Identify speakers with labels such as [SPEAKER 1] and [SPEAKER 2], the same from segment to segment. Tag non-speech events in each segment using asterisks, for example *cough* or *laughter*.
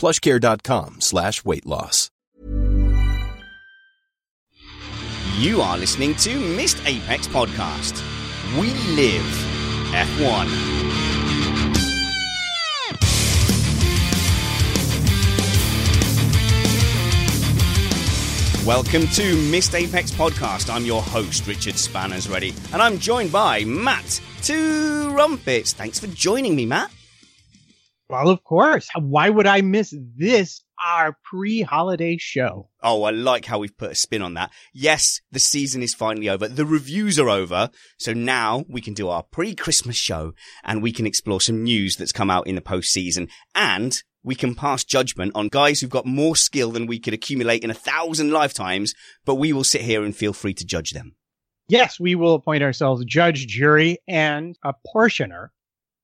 [SPEAKER 1] plushcare.com slash weight loss.
[SPEAKER 2] You are listening to Missed Apex Podcast. We live F1. Welcome to Missed Apex Podcast. I'm your host, Richard Spanners Ready, and I'm joined by Matt Two Trumpets. Thanks for joining me, Matt.
[SPEAKER 3] Well, of course. Why would I miss this, our pre holiday show?
[SPEAKER 2] Oh, I like how we've put a spin on that. Yes, the season is finally over. The reviews are over. So now we can do our pre-Christmas show and we can explore some news that's come out in the post-season and we can pass judgment on guys who've got more skill than we could accumulate in a thousand lifetimes, but we will sit here and feel free to judge them.
[SPEAKER 3] Yes, we will appoint ourselves judge, jury, and apportioner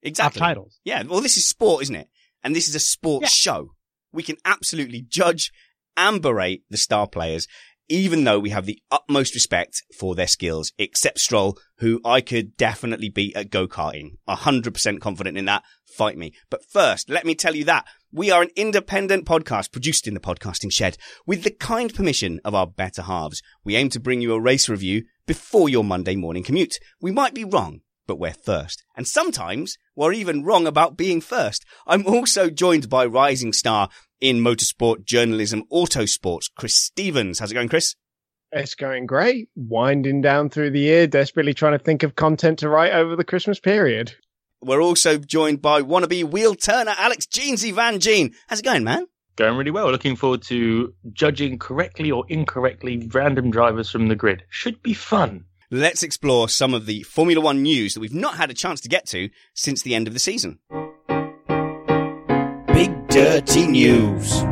[SPEAKER 2] Exactly.
[SPEAKER 3] titles.
[SPEAKER 2] Yeah. Well, this is sport, isn't it? And this is a sports
[SPEAKER 3] Yeah.
[SPEAKER 2] show. We can absolutely judge and berate the star players, even though we have the utmost respect for their skills, except Stroll, who I could definitely beat at go-karting. A hundred percent confident in that. Fight me. But first, let me tell you that we are an independent podcast produced in the podcasting shed with the kind permission of our better halves. We aim to bring you a race review before your Monday morning commute. We might be wrong, but we're first. And sometimes we're even wrong about being first. I'm also joined by rising star in motorsport, journalism, autosports, Chris Stevens. How's it going, Chris?
[SPEAKER 4] It's going great. Winding down through the year, desperately trying to think of content to write over the Christmas period.
[SPEAKER 2] We're also joined by wannabe wheel turner Alex Jeansy Van Gene. How's it going, man?
[SPEAKER 5] Going really well. Looking forward to judging correctly or incorrectly random drivers from the grid. Should be fun.
[SPEAKER 2] Let's explore some of the Formula One news that we've not had a chance to get to since the end of the season. Big Dirty News.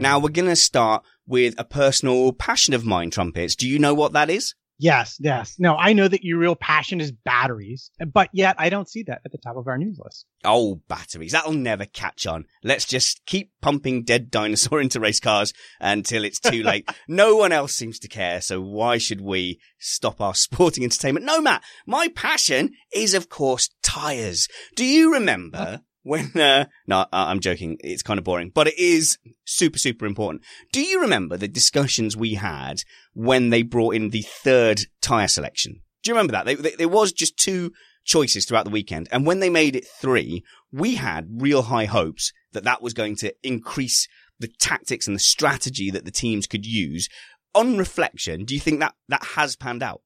[SPEAKER 2] Now we're going to start with a personal passion of mine, Trumpets. Do you know what that is?
[SPEAKER 3] Yes, yes. No, I know that your real passion is batteries, but yet I don't see that at the top of our news list.
[SPEAKER 2] Oh, batteries. That'll never catch on. Let's just keep pumping dead dinosaur *laughs* into race cars until it's too late. *laughs* no one else seems to care, so why should we stop our *laughs* sporting entertainment? No, Matt, my passion is, of course, tires. Do you remember when, uh, no, I'm joking. It's kind of boring, but it is super, super important. Do you remember the discussions we had when they brought in the third tire selection? Do you remember that? They, they, there was just two choices throughout the weekend. And when they made it three, we had real high hopes that that was going to increase the tactics and the strategy that the teams could use. On reflection, do you think that that has panned out?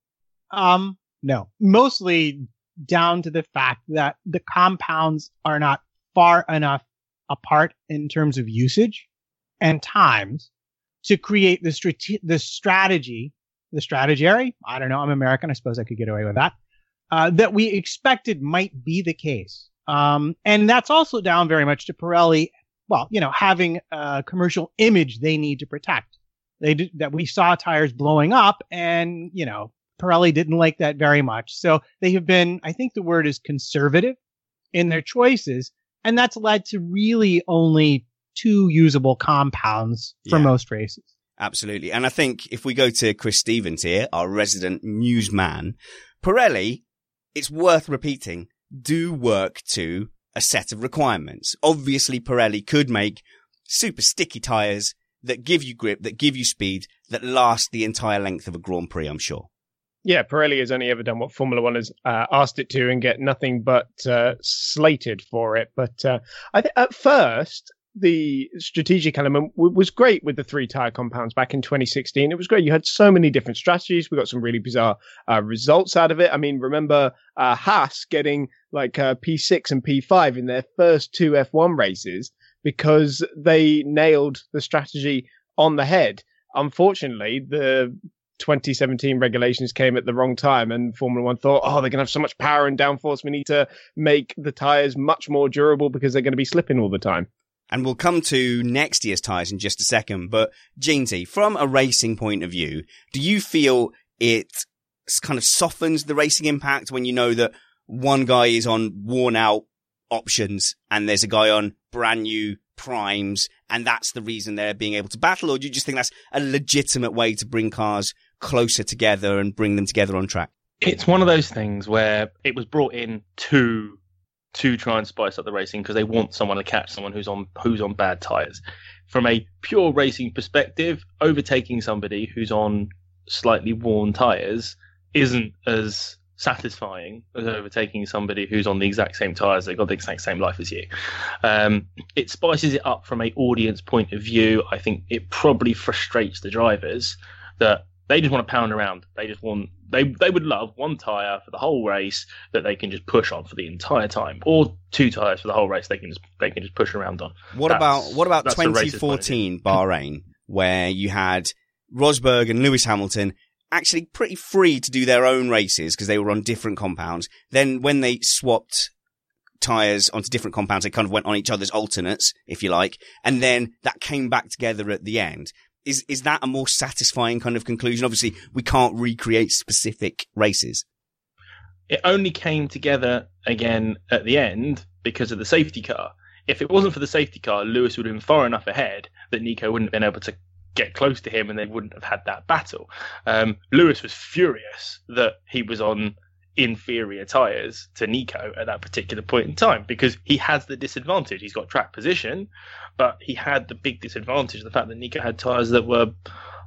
[SPEAKER 3] Um, no, mostly down to the fact that the compounds are not far enough apart in terms of usage and times to create the strate- the strategy, the strategy. I don't know. I'm American. I suppose I could get away with that. Uh, that we expected might be the case. Um, and that's also down very much to Pirelli. Well, you know, having a commercial image they need to protect. They did, that we saw tires blowing up and, you know, Pirelli didn't like that very much. So they have been, I think the word is conservative in their choices. And that's led to really only two usable compounds for
[SPEAKER 2] Yeah.
[SPEAKER 3] most races.
[SPEAKER 2] Absolutely. And I think if we go to Chris Stevens here, our resident newsman, Pirelli, it's worth repeating, do work to a set of requirements. Obviously, Pirelli could make super sticky tyres that give you grip, that give you speed, that last the entire length of a Grand Prix, I'm sure.
[SPEAKER 4] Yeah, Pirelli has only ever done what Formula One has uh, asked it to and get nothing but uh, slated for it. But uh, I at first, the strategic element w- was great with the three tire compounds back in 2016. It was great. You had so many different strategies. We got some really bizarre uh, results out of it. I mean, remember uh, Haas getting like uh, P6 and P5 in their first two F1 races because they nailed the strategy on the head. Unfortunately, the 2017 regulations came at the wrong time and Formula One thought, oh, they're going to have so much power and downforce. We need to make the tires much more durable because they're going to be slipping all the time.
[SPEAKER 2] And we'll come to next year's tyres in just a second. But Jeansy, from a racing point of view, do you feel it kind of softens the racing impact when you know that one guy is on worn out options and there's a guy on brand new primes and that's the reason they're being able to battle? Or do you just think that's a legitimate way to bring cars closer together and bring them together on track?
[SPEAKER 5] It's one of those things where it was brought in to to try and spice up the racing because they want someone to catch someone who's on who's on bad tires. From a pure racing perspective, overtaking somebody who's on slightly worn tires isn't as satisfying as overtaking somebody who's on the exact same tires. They've got the exact same life as you. Um, it spices it up from a audience point of view. I think it probably frustrates the drivers that they just want to pound around. They just want they they would love one tire for the whole race that they can just push on for the entire time, or two tires for the whole race they can just they can just push around on.
[SPEAKER 2] What
[SPEAKER 5] That's-
[SPEAKER 2] about what about
[SPEAKER 5] that's the racist point of view.
[SPEAKER 2] 2014 Bahrain, where you had Rosberg and Lewis Hamilton actually pretty free to do their own races because they were on different compounds. Then when they swapped tires onto different compounds, they kind of went on each other's alternates, if you like, and then that came back together at the end. Is is that a more satisfying kind of conclusion? Obviously, we can't recreate specific races.
[SPEAKER 5] It only came together again at the end because of the safety car. If it wasn't for the safety car, Lewis would have been far enough ahead that Nico wouldn't have been able to get close to him and they wouldn't have had that battle. Um, Lewis was furious that he was on inferior tyres to Nico at that particular point in time because he has the disadvantage. He's got track position, but he had the big disadvantage the fact that Nico had tyres that were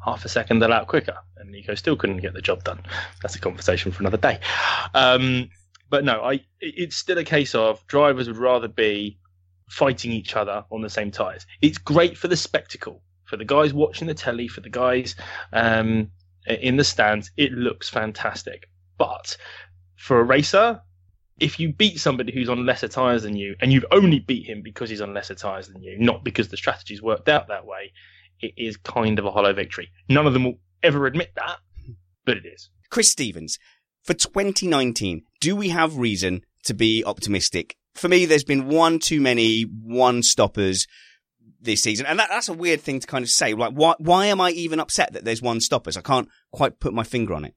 [SPEAKER 5] half a second a lap quicker and Nico still couldn't get the job done. That's a conversation for another day. Um, but no, I it's still a case of drivers would rather be fighting each other on the same tyres. It's great for the spectacle, for the guys watching the telly, for the guys um, in the stands. It looks fantastic. But for a racer, if you beat somebody who's on lesser tyres than you, and you've only beat him because he's on lesser tyres than you, not because the strategy's worked out that way, it is kind of a hollow victory. None of them will ever admit that, but it is.
[SPEAKER 2] Chris Stevens, for 2019, do we have reason to be optimistic? For me, there's been one too many one stoppers this season. And that, that's a weird thing to kind of say. Like, why, why am I even upset that there's one stoppers? I can't quite put my finger on it.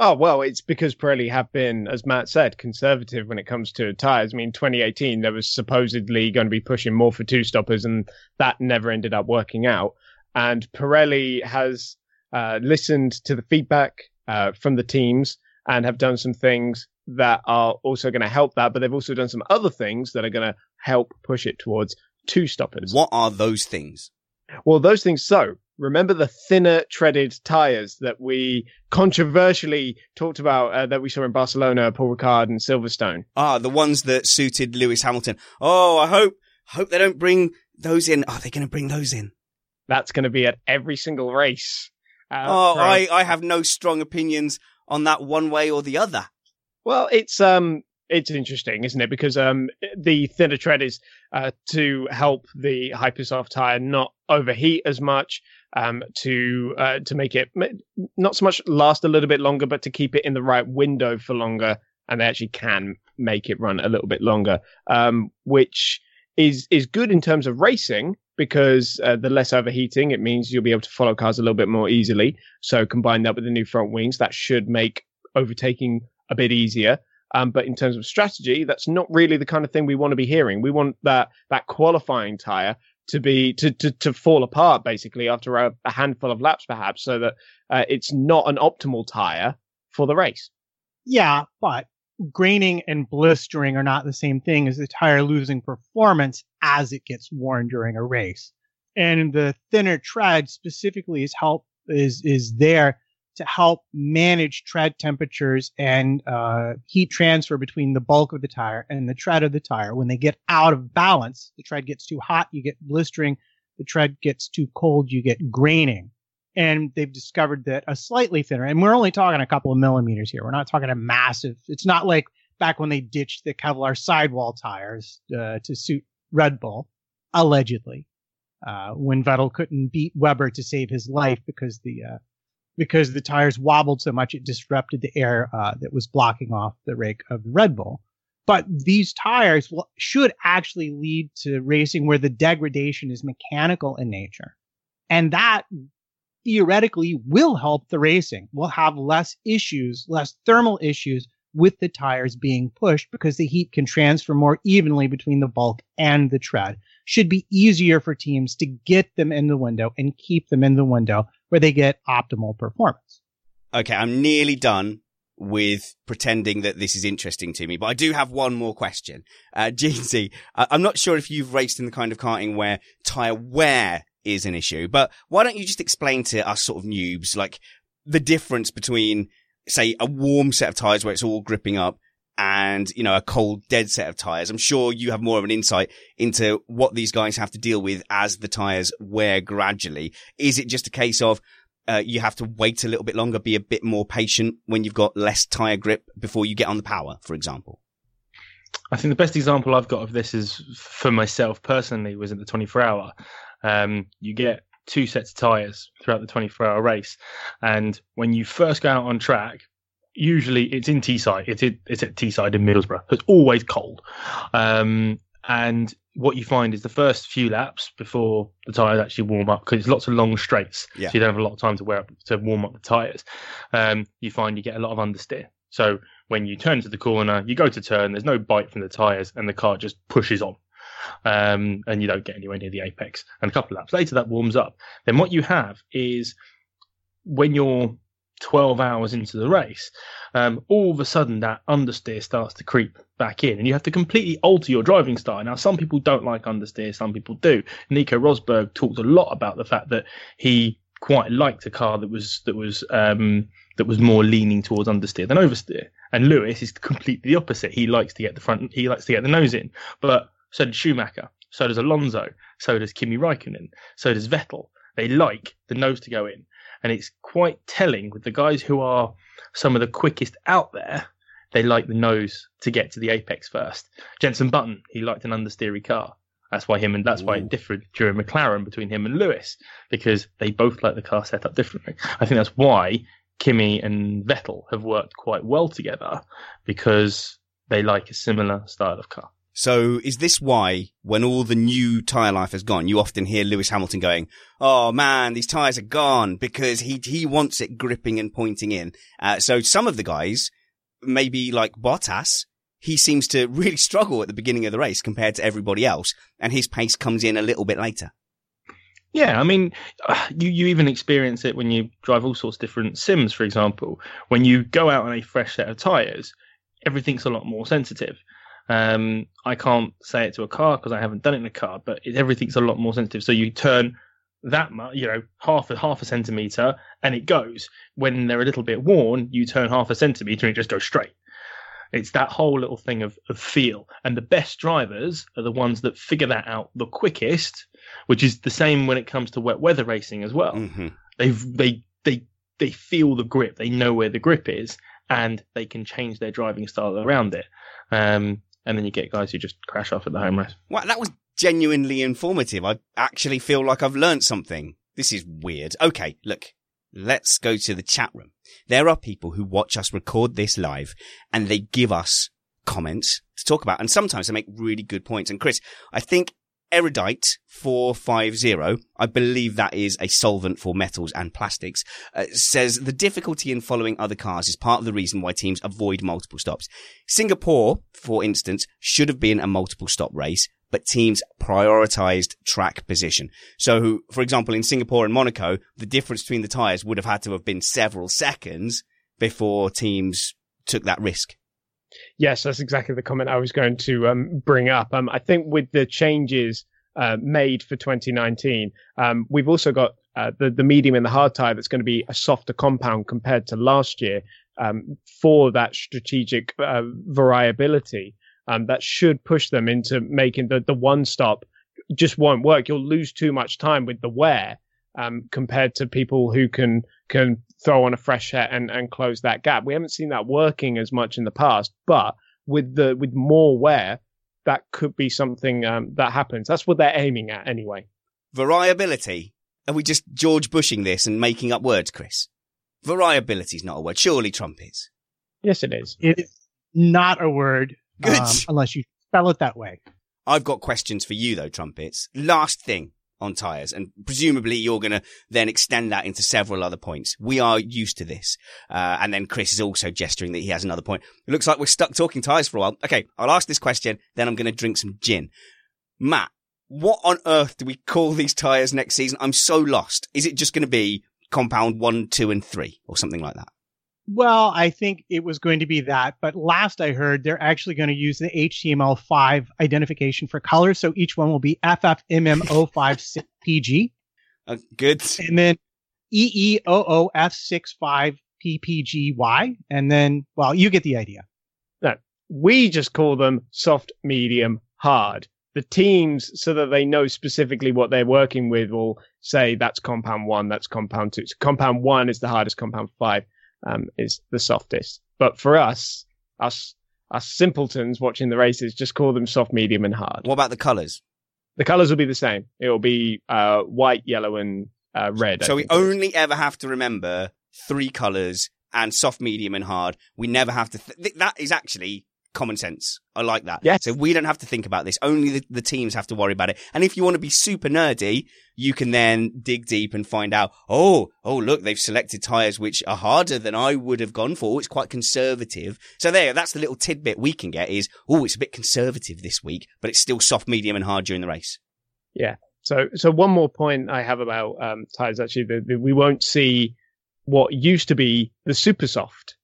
[SPEAKER 4] Oh, well, it's because Pirelli have been, as Matt said, conservative when it comes to tyres. I mean, 2018, there was supposedly going to be pushing more for two stoppers, and that never ended up working out. And Pirelli has uh, listened to the feedback uh, from the teams and have done some things that are also going to help that, but they've also done some other things that are going to help push it towards two stoppers.
[SPEAKER 2] What are those things?
[SPEAKER 4] Well, those things. So remember the thinner treaded tires that we controversially talked about uh, that we saw in Barcelona, Paul Ricard and Silverstone.
[SPEAKER 2] Ah, the ones that suited Lewis Hamilton. Oh, I hope, hope they don't bring those in. Are they going to bring those in?
[SPEAKER 4] That's going to be at every single race. Uh,
[SPEAKER 2] Oh,
[SPEAKER 4] for-
[SPEAKER 2] I, I have no strong opinions on that one way or the other.
[SPEAKER 4] Well, it's um, it's interesting, isn't it? Because um, the thinner tread is uh, to help the hypersoft tire not overheat as much, um, to uh, to make it not so much last a little bit longer, but to keep it in the right window for longer, and they actually can make it run a little bit longer, um, which is is good in terms of racing because uh, the less overheating it means you'll be able to follow cars a little bit more easily. So combine that with the new front wings, that should make overtaking a bit easier. Um, but in terms of strategy, that's not really the kind of thing we want to be hearing. We want that that qualifying tire to be to to, to fall apart basically after a, a handful of laps, perhaps, so that uh, it's not an optimal tire for the race.
[SPEAKER 3] Yeah, but graining and blistering are not the same thing as the tire losing performance as it gets worn during a race. And the thinner tread specifically is help is is there to help manage tread temperatures and uh, heat transfer between the bulk of the tire and the tread of the tire. When they get out of balance, the tread gets too hot, you get blistering. The tread gets too cold, you get graining. And they've discovered that a slightly thinner, and we're only talking a couple of millimeters here. We're not talking a massive. It's not like back when they ditched the Kevlar sidewall tires uh, to suit Red Bull, allegedly, uh, when Vettel couldn't beat Webber to save his life because the uh, because the tires wobbled so much it disrupted the air uh, that was blocking off the rake of the Red Bull. But these tires will, should actually lead to racing where the degradation is mechanical in nature. And that theoretically will help the racing. We'll have less issues, less thermal issues with the tires being pushed because the heat can transfer more evenly between the bulk and the tread. Should be easier for teams to get them in the window and keep them in the window where they get optimal performance.
[SPEAKER 2] Okay, I'm nearly done with pretending that this is interesting to me, but I do have one more question. Uh, *laughs* Jeansy, I'm not sure if you've raced in the kind of karting where tyre wear is an issue, but why don't you just explain to us sort of noobs, like the difference between, say, a warm set of tyres where it's all gripping up and, you know, a cold, dead set of tyres. I'm sure you have more of an insight into what these guys have to deal with as the tyres wear gradually. Is it just a case of, uh, you have to wait a little bit longer, be a bit more patient when you've got less tyre grip before you get on the power, for example?
[SPEAKER 5] I think the best example I've got of this is for myself personally was at the 24 hour. Um, you get two sets of tyres throughout the 24 hour race. And when you first go out on track, usually it's in Teesside. It's it, it's at Teesside in Middlesbrough. So it's always cold. Um, and what you find is the first few laps before the tires actually warm up, because it's lots of long straights,
[SPEAKER 2] Yeah.
[SPEAKER 5] so you don't have a lot of time to wear up to warm up the tires. Um, you find you get a lot of understeer. So when you turn to the corner, you go to turn. There's no bite from the tires, and the car just pushes on, um, and you don't get anywhere near the apex. And a couple of laps later, that warms up. Then what you have is when you're 12 hours into the race, um, all of a sudden that understeer starts to creep back in, and you have to completely alter your driving style. Now, some people don't like understeer, some people do. Nico Rosberg talked a lot about the fact that he quite liked a car that was that was um, that was more leaning towards understeer than oversteer. And Lewis is completely the opposite. He likes to get the front, he likes to get the nose in. But so does Schumacher, so does Alonso, so does Kimi Raikkonen, so does Vettel. They like the nose to go in. And it's quite telling with the guys who are some of the quickest out there. They like the nose to get to the apex first. Jenson Button, he liked an understeery car. That's why him and that's why it differed during McLaren between him and Lewis because they both like the car set up differently. I think that's why Kimi and Vettel have worked quite well together because they like a similar style of car.
[SPEAKER 2] So is this why when all the new tyre life has gone, you often hear Lewis Hamilton going, Oh man, these tyres are gone because he, he wants it gripping and pointing in. Uh, so some of the guys, maybe like Bottas, he seems to really struggle at the beginning of the race compared to everybody else and his pace comes in a little bit later.
[SPEAKER 5] Yeah, I mean, uh, you you even experience it when you drive all sorts of different sims. For example, when you go out on a fresh set of tires, everything's a lot more sensitive. Um, I can't say it to a car because I haven't done it in a car, but it, everything's a lot more sensitive. So you turn that much, you know, half a half a centimeter, and it goes. When they're a little bit worn, you turn half a centimeter and it just goes straight. It's that whole little thing of, of feel. And the best drivers are the ones that figure that out the quickest, which is the same when it comes to wet weather racing as well.
[SPEAKER 2] hmm
[SPEAKER 5] They've they they they feel the grip. They know where the grip is, and they can change their driving style around it. Um, and then you get guys who just crash off at the home race.
[SPEAKER 2] Well, that was genuinely informative. I actually feel like I've learned something. This is weird. Okay, look, let's go to the chat room. There are people who watch us record this live and they give us comments to talk about. And sometimes they make really good points. And Chris, I think Erudite 450, I believe that is a solvent for metals and plastics, uh, says the difficulty in following other cars is part of the reason why teams avoid multiple stops. Singapore, for instance, should have been a multiple stop race, but teams prioritized track position. So, for example, in Singapore and Monaco, the difference between the tyres would have had to have been several seconds before teams took that risk.
[SPEAKER 4] Yes, that's exactly the comment I was going to um, bring up. Um, I think with the changes uh, made for 2019, um, we've also got uh, the the medium and the hard tire that's going to be a softer compound compared to last year um, for that strategic uh, variability. Um, that should push them into making the the one stop just won't work. You'll lose too much time with the wear um, compared to people who can can throw on a fresh set and, and close that gap. We haven't seen that working as much in the past, but with the with more wear, that could be something um, that happens. That's what they're aiming at anyway.
[SPEAKER 2] Variability. Are we just George Bushing this and making up words, Chris? Variability is not a word. Surely Trump is.
[SPEAKER 4] Yes, it is.
[SPEAKER 3] It is not a word
[SPEAKER 2] Good.
[SPEAKER 3] um, unless you spell it that way.
[SPEAKER 2] I've got questions for you though, Trumpets. Last thing on tyres, and presumably you're going to then extend that into several other points. We are used to this. Uh, and then Chris is also gesturing that he has another point. It looks like we're stuck talking tyres for a while. Okay, I'll ask this question, then I'm going to drink some gin. Matt, what on earth do we call these tyres next season? I'm so lost. Is it just going to be compound one, two, and three, or something like that?
[SPEAKER 3] Well, I think it was going to be that, but last I heard, they're actually going to use the HTML5 identification for colors. So each one will be FFMM056PG
[SPEAKER 2] Uh, good.
[SPEAKER 3] and then E EEOOF65PPGY. And then, well, you get the idea.
[SPEAKER 4] We just call them soft, medium, hard. The teams, so that they know specifically what they're working with, will say that's compound one, that's compound two. So compound one is the hardest, compound five um, is the softest. But for us, us, us simpletons watching the races, just call them soft, medium, and hard.
[SPEAKER 2] What about the colours?
[SPEAKER 4] The colors will be the same. It will be uh, white, yellow, and uh, red.
[SPEAKER 2] So we
[SPEAKER 4] think it is.
[SPEAKER 2] only ever have to remember three colours and soft, medium, and hard. We never have to. Th- th- that is actually common sense. I like that.
[SPEAKER 4] Yeah.
[SPEAKER 2] So we don't have to think about this. Only the, the teams have to worry about it. And if you want to be super nerdy, you can then dig deep and find out. Oh, oh, look, they've selected tires which are harder than I would have gone for. It's quite conservative. So there, that's the little tidbit we can get is, oh, it's a bit conservative this week, but it's still soft, medium, and hard during the race. Yeah.
[SPEAKER 4] So, so one more point I have about um, tires actually, the, the, we won't see what used to be the super soft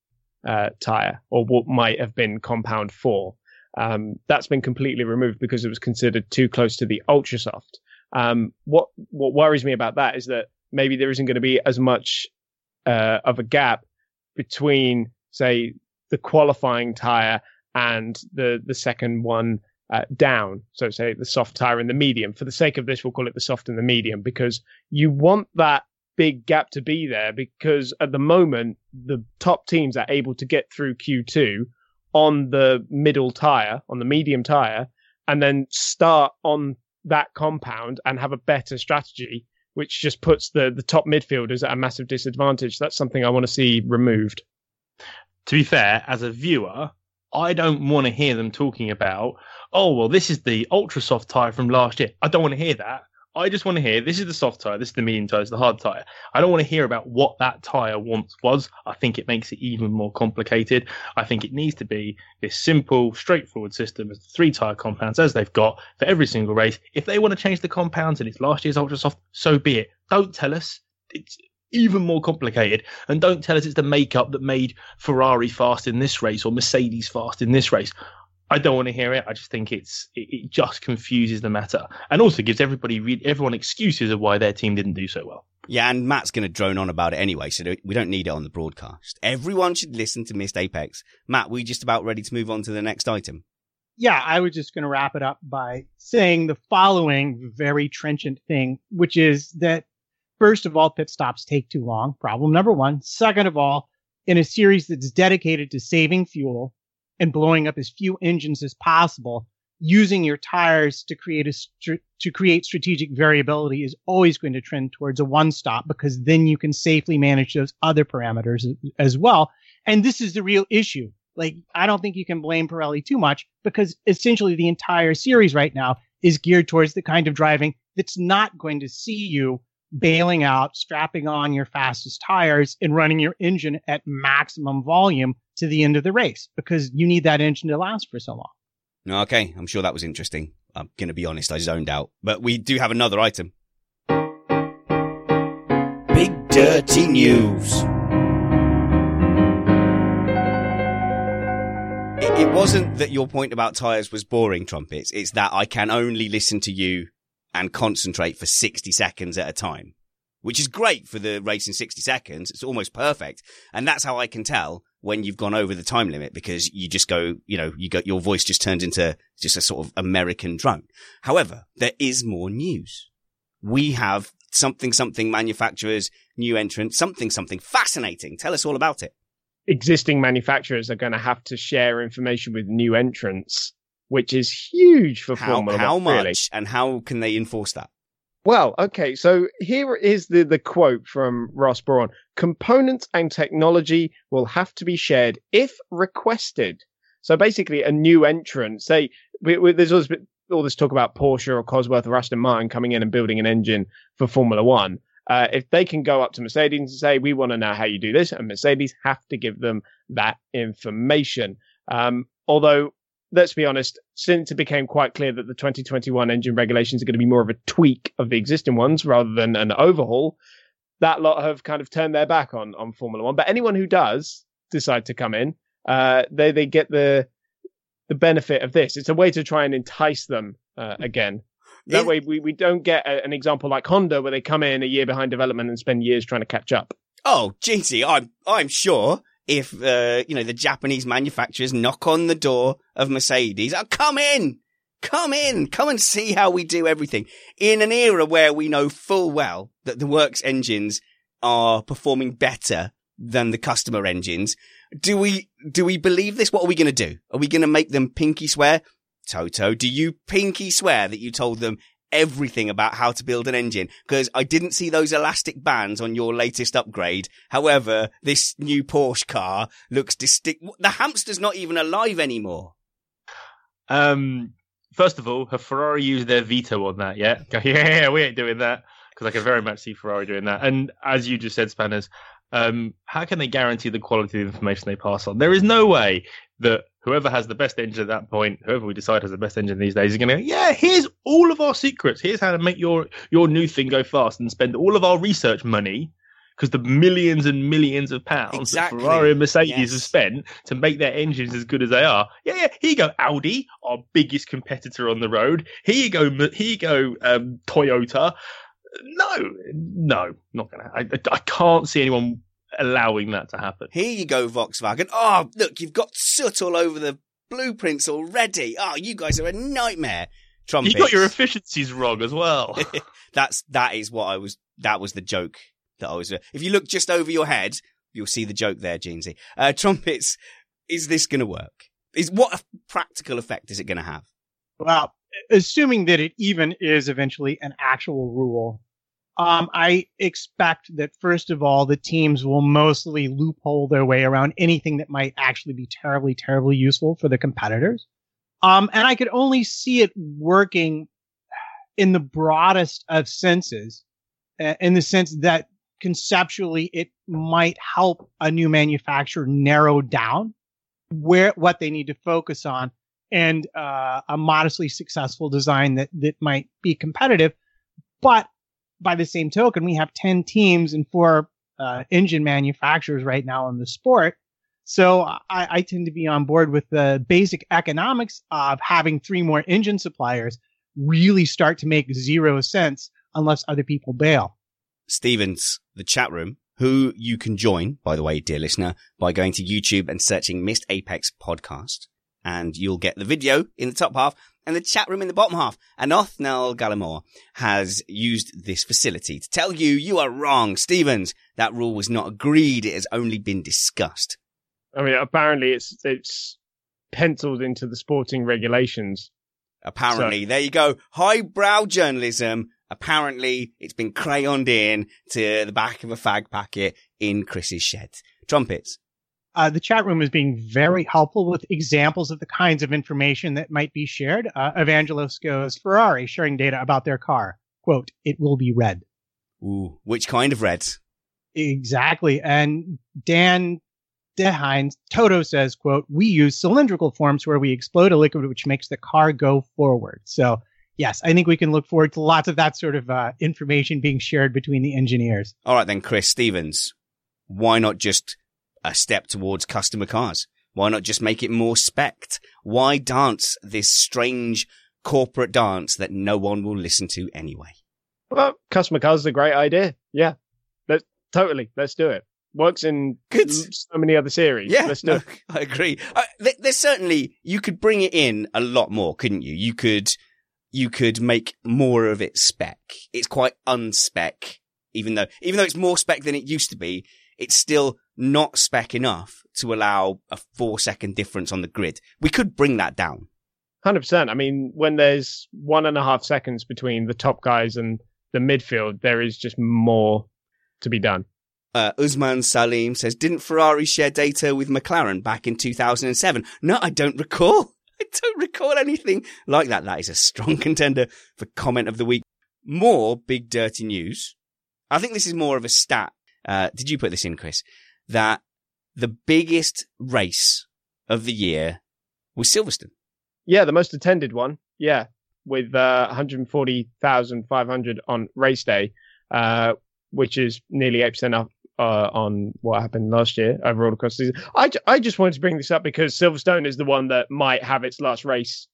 [SPEAKER 4] uh, tire, or what might have been compound four. Um, that's been completely removed because it was considered too close to the ultra soft. Um, what what worries me about that is that maybe there isn't going to be as much uh, of a gap between, say, the qualifying tire and the the second one uh, down. So say the soft tire and the medium. For the sake of this, we'll call it the soft and the medium because you want that big gap to be there because at the moment the top teams are able to get through Q2 on the middle tire, on the medium tire, and then start on that compound and have a better strategy, which just puts the the top midfielders at a massive disadvantage. That's something I want to see removed.
[SPEAKER 5] to be fair, as a viewer, I don't want to hear them talking about, oh, well, this is the ultra soft tire from last year. I don't want to hear that. I just want to hear this is the soft tire, this is the medium tire, this is the hard tire. I don't want to hear about what that tire once was. I think it makes it even more complicated. I think it needs to be this simple, straightforward system of three tire compounds as they've got for every single race. If they want to change the compounds and it's last year's ultra soft, so be it. Don't tell us. It's even more complicated. And don't tell us it's the makeup that made Ferrari fast in this race or Mercedes fast in this race. I don't want to hear it. I just think it's it, it just confuses the matter and also gives everybody re- everyone excuses of why their team didn't do so well.
[SPEAKER 2] Yeah, and Matt's going to drone on about it anyway, so we don't need it on the broadcast. Everyone should listen to Missed Apex. Matt, we just about ready to move on to the next item.
[SPEAKER 3] Yeah, I was just going to wrap it up by saying the following very trenchant thing, which is that first of all, pit stops take too long. Problem number one. Second of all, in a series that's dedicated to saving fuel and blowing up as few engines as possible, using your tires to create a str- to create strategic variability is always going to trend towards a one stop because then you can safely manage those other parameters as- as well. And this is the real issue. Like, I don't think you can blame Pirelli too much because essentially the entire series right now is geared towards the kind of driving that's not going to see you bailing out, strapping on your fastest tires and running your engine at maximum volume to the end of the race because you need that engine to last for so long.
[SPEAKER 2] Okay, I'm sure that was interesting. I'm going to be honest, I zoned out. But we do have another item. Big Dirty News. It, wasn't that your point about tyres was boring, Trumpets. It's that I can only listen to you and concentrate for 60 seconds at a time, which is great for the race in 60 seconds. It's almost perfect. And that's how I can tell when you've gone over the time limit because you just go, you know, you go, your voice just turns into just a sort of American drone. However, there is more news. We have something, something manufacturers, new entrants, something, something fascinating. Tell us all about it.
[SPEAKER 4] Existing manufacturers are going to have to share information with new entrants, which is huge for
[SPEAKER 2] How,
[SPEAKER 4] Formula
[SPEAKER 2] how much
[SPEAKER 4] really.
[SPEAKER 2] and how can they enforce that?
[SPEAKER 4] Well, okay, so here is the, the quote from Ross Brawn. Components and technology will have to be shared if requested. So basically, a new entrant, say, we, we, there's always all this talk about Porsche or Cosworth or Aston Martin coming in and building an engine for Formula One. Uh, if they can go up to Mercedes and say, we want to know how you do this, and Mercedes have to give them that information. Um, although let's be honest, since it became quite clear that the 2021 engine regulations are going to be more of a tweak of the existing ones rather than an overhaul, that lot have kind of turned their back on on Formula One. But anyone who does decide to come in, uh, they they get the the benefit of this. It's a way to try and entice them uh, again. That
[SPEAKER 2] Is-
[SPEAKER 4] way, we, we don't get a, an example like Honda, where they come in a year behind development and spend years trying to catch up.
[SPEAKER 2] Oh, GT, I'm I'm sure if uh, you know the Japanese manufacturers knock on the door of Mercedes, oh, come in, come in, come and see how we do everything in an era where we know full well that the works engines are performing better than the customer engines. Do we do we believe this? What are we going to do? Are we going to make them pinky swear? Toto, do you pinky swear that you told them everything about how to build an engine? Because I didn't see those elastic bands on your latest upgrade. However, this new Porsche car looks distinct. The hamster's not even alive anymore.
[SPEAKER 5] Um, first of all, have Ferrari used their veto on that yet? *laughs* Yeah, we ain't doing that because I can very much see Ferrari doing that. And as you just said, Spanners, um, how can they guarantee the quality of the information they pass on? There is no way that whoever has the best engine at that point, whoever we decide has the best engine these days, is going to go, yeah, here's all of our secrets. Here's how to make your your new thing go fast and spend all of our research money. Because the millions and millions of pounds
[SPEAKER 2] Exactly.
[SPEAKER 5] that Ferrari and Mercedes
[SPEAKER 2] Yes.
[SPEAKER 5] have spent to make their engines as good as they are. Yeah, yeah. Here you go, Audi, our biggest competitor on the road. Here you go, here you go, um, Toyota. No, no, not gonna. I, I, I can't see anyone allowing that to happen.
[SPEAKER 2] Here you go, Volkswagen. Oh, look, you've got soot all over the blueprints already. Oh, you guys are a nightmare. Trumpets.
[SPEAKER 5] You got your efficiencies wrong as well. *laughs*
[SPEAKER 2] That's that is what I was. That was the joke that I was. If you look just over your head, you'll see the joke there, Jeansy. Uh, trumpets. Is this going to work? Is what practical effect is it going to have?
[SPEAKER 3] Well, assuming that it even is eventually an actual rule, um, I expect that first of all, the teams will mostly loophole their way around anything that might actually be terribly, terribly useful for the competitors. Um, and I could only see it working in the broadest of senses, uh, in the sense that conceptually it might help a new manufacturer narrow down where what they need to focus on and uh, a modestly successful design that that might be competitive. But by the same token, we have ten teams and four uh, engine manufacturers right now in the sport. So I, I tend to be on board with the basic economics of having three more engine suppliers really start to make zero sense unless other people bail.
[SPEAKER 2] Stevens, the chat room, who you can join, by the way, dear listener, by going to YouTube and searching Missed Apex Podcast. And you'll get the video in the top half and the chat room in the bottom half. And Othniel Gallimore has used this facility to tell you you are wrong. Stevens, that rule was not agreed. It has only been discussed.
[SPEAKER 4] I mean, apparently it's it's penciled into the sporting regulations.
[SPEAKER 2] Apparently, there you go. Highbrow journalism. Apparently, it's been crayoned in to the back of a fag packet in Chris's shed. Trumpets.
[SPEAKER 3] Uh, the chat room is being very helpful with examples of the kinds of information that might be shared. Uh, Evangelos goes, Ferrari sharing data about their car. Quote, it will be red.
[SPEAKER 2] Ooh, which kind of red?
[SPEAKER 3] Exactly. And Dan DeHines, Toto says, quote, we use cylindrical forms where we explode a liquid which makes the car go forward. So yes, I think we can look forward to lots of that sort of uh, information being shared between the engineers.
[SPEAKER 2] All right then, Chris Stevens, why not just a step towards customer cars? Why not just make it more spect? Why dance this strange corporate dance that no one will listen to anyway?
[SPEAKER 4] Well, customer cars is a great idea. Yeah, let's totally let's do it. Works in
[SPEAKER 2] Good.
[SPEAKER 4] so many other series.
[SPEAKER 2] Yeah,
[SPEAKER 4] let's do
[SPEAKER 2] no,
[SPEAKER 4] it. *laughs*
[SPEAKER 2] I agree. Uh, there- there's certainly you could bring it in a lot more, couldn't you? You could you could make more of it spec. It's quite unspec, even though even though it's more spec than it used to be. It's still not spec enough to allow a four second difference on the grid. We could bring that down.
[SPEAKER 4] Hundred percent. I mean, when there's one and a half seconds between the top guys and the midfield, there is just more to be done.
[SPEAKER 2] Uh, Usman Salim says, didn't Ferrari share data with McLaren back in 2007? No, I don't recall. *laughs* I don't recall anything like that. That is a strong *laughs* contender for comment of the week. More big dirty news. I think this is more of a stat. Uh, did you put this in, Chris? That the biggest race of the year was Silverstone.
[SPEAKER 4] Yeah, the most attended one. Yeah, with uh, 140,500 on race day, uh, which is nearly 8% up uh, on what happened last year overall across the season. I, I just wanted to bring this up because Silverstone is the one that might have its last race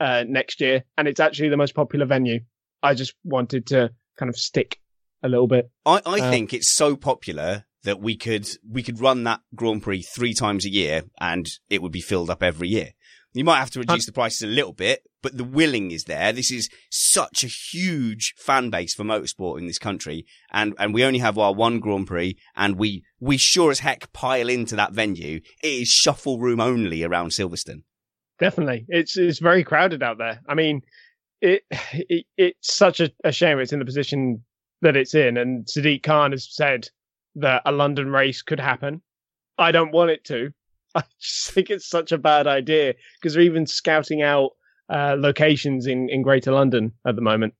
[SPEAKER 4] uh, next year, and it's actually the most popular venue. I just wanted to kind of stick a little bit.
[SPEAKER 2] I, I
[SPEAKER 4] Uh,
[SPEAKER 2] think it's so popular that we could we could run that Grand Prix three times a year and it would be filled up every year. You might have to reduce the prices a little bit, but the willing is there. This is such a huge fan base for motorsport in this country, and and we only have our one Grand Prix, and we we sure as heck pile into that venue. It is shuffle room only around Silverstone.
[SPEAKER 4] Definitely, it's it's very crowded out there. I mean, it, it it's such a, a shame it's in the position that it's in. And Sadiq Khan has said that a London race could happen. I don't want it to. *laughs* I just think it's such a bad idea because they're even scouting out uh, locations in in Greater London at the moment.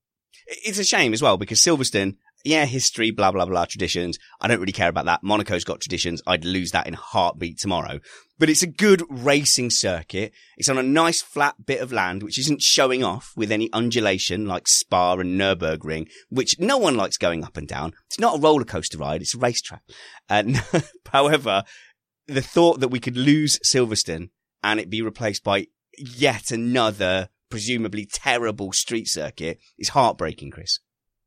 [SPEAKER 2] It's a shame as well because Silverstone, yeah, history, blah, blah, blah, traditions. I don't really care about that. Monaco's got traditions. I'd lose that in heartbeat tomorrow. But it's a good racing circuit. It's on a nice flat bit of land, which isn't showing off with any undulation like Spa and Nürburgring, which no one likes going up and down. It's not a roller coaster ride. It's a racetrack. And *laughs* however, the thought that we could lose Silverstone and it be replaced by yet another presumably terrible street circuit is heartbreaking, Chris.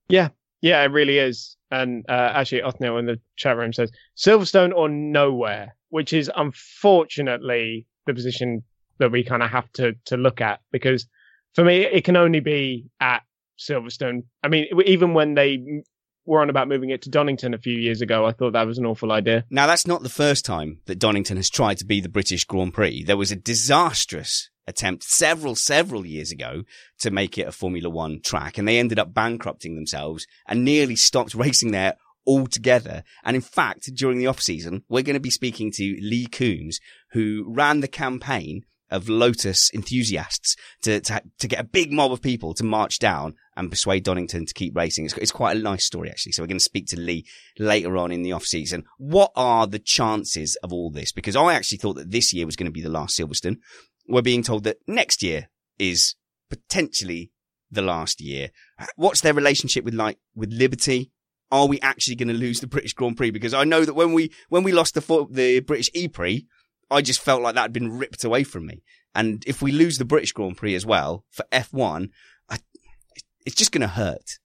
[SPEAKER 4] Yeah, yeah, it really is. And uh, actually, Othniel in the chat room says Silverstone or nowhere, which is unfortunately the position that we kind of have to to look at because for me, it can only be at Silverstone. I mean, even when they were on about moving it to Donington a few years ago, I thought that was an awful idea.
[SPEAKER 2] Now, that's not the first time that Donington has tried to be the British Grand Prix. There was a disastrous attempt several, several years ago to make it a Formula One track, and they ended up bankrupting themselves and nearly stopped *laughs* racing there altogether. And in fact, during the off season, we're going to be speaking to Lee Coombs, who ran the campaign of Lotus enthusiasts to, to, to get a big mob of people to march down and persuade Donington to keep racing. It's, it's quite a nice story, actually. So we're going to speak to Lee later on in the off season. What are the chances of all this? Because I actually thought that this year was going to be the last Silverstone. We're being told that next year is potentially the last year. What's their relationship with like, with Liberty? Are we actually going to lose the British Grand Prix? Because I know that when we, when we lost the, the British E-Prix, I just felt like that had been ripped away from me. And if we lose the British Grand Prix as well for F1, I, it's just going to hurt.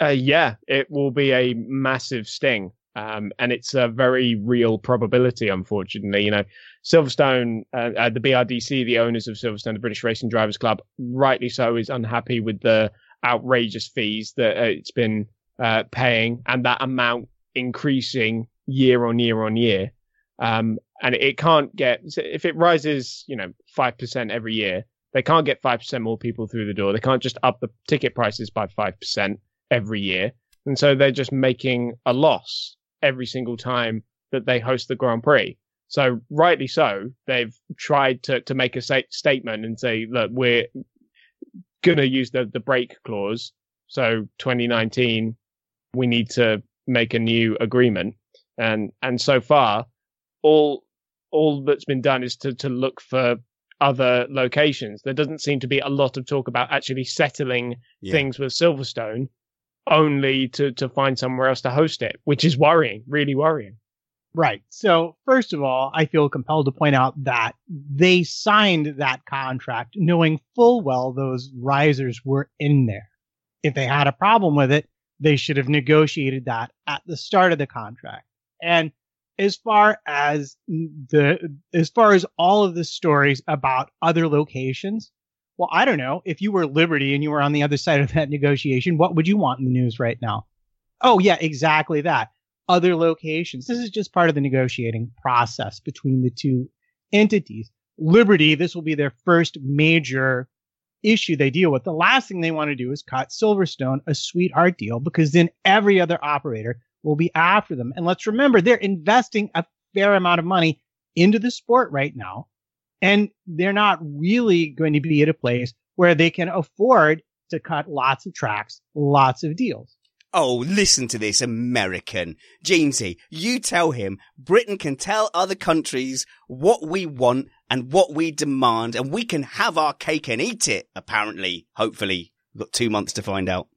[SPEAKER 4] Uh, yeah, it will be a massive sting. Um, and it's a very real probability, unfortunately. You know, Silverstone, uh, uh, the BRDC, the owners of Silverstone, the British Racing Drivers Club, rightly so, is unhappy with the outrageous fees that uh, it's been uh, paying and that amount increasing year on year on year. Um, and it can't get, if it rises, you know, 5% every year, they can't get 5% more people through the door. They can't just up the ticket prices by 5% every year. And so they're just making a loss every single time that they host the Grand Prix. So rightly so, they've tried to, to make a sa- statement and say, look, we're going to use the, the break clause. So 2019, we need to make a new agreement. And, and so far, all, all that's been done is to, to look for other locations. There doesn't seem to be a lot of talk about actually settling
[SPEAKER 2] Yeah.
[SPEAKER 4] things with Silverstone only to, to find somewhere else to host it, which is worrying, really worrying.
[SPEAKER 3] Right. So, first of all, I feel compelled to point out that they signed that contract knowing full well those risers were in there. If they had a problem with it, they should have negotiated that at the start of the contract. And as far as the, as far as all of the stories about other locations, well, I don't know. If you were Liberty and you were on the other side of that negotiation, what would you want in the news right now? Oh, yeah, exactly that other locations. This is just part of the negotiating process between the two entities. Liberty, this will be their first major issue they deal with. The last thing they want to do is cut Silverstone a sweetheart deal because then every other operator will be after them. And let's remember, they're investing a fair amount of money into the sport right now. And they're not really going to be at a place where they can afford to cut lots of tracks, lots of deals.
[SPEAKER 2] Oh, listen to this American. Jeansy, you tell him Britain can tell other countries what we want and what we demand and we can have our cake and eat it, apparently. Hopefully. We've got two months to find out.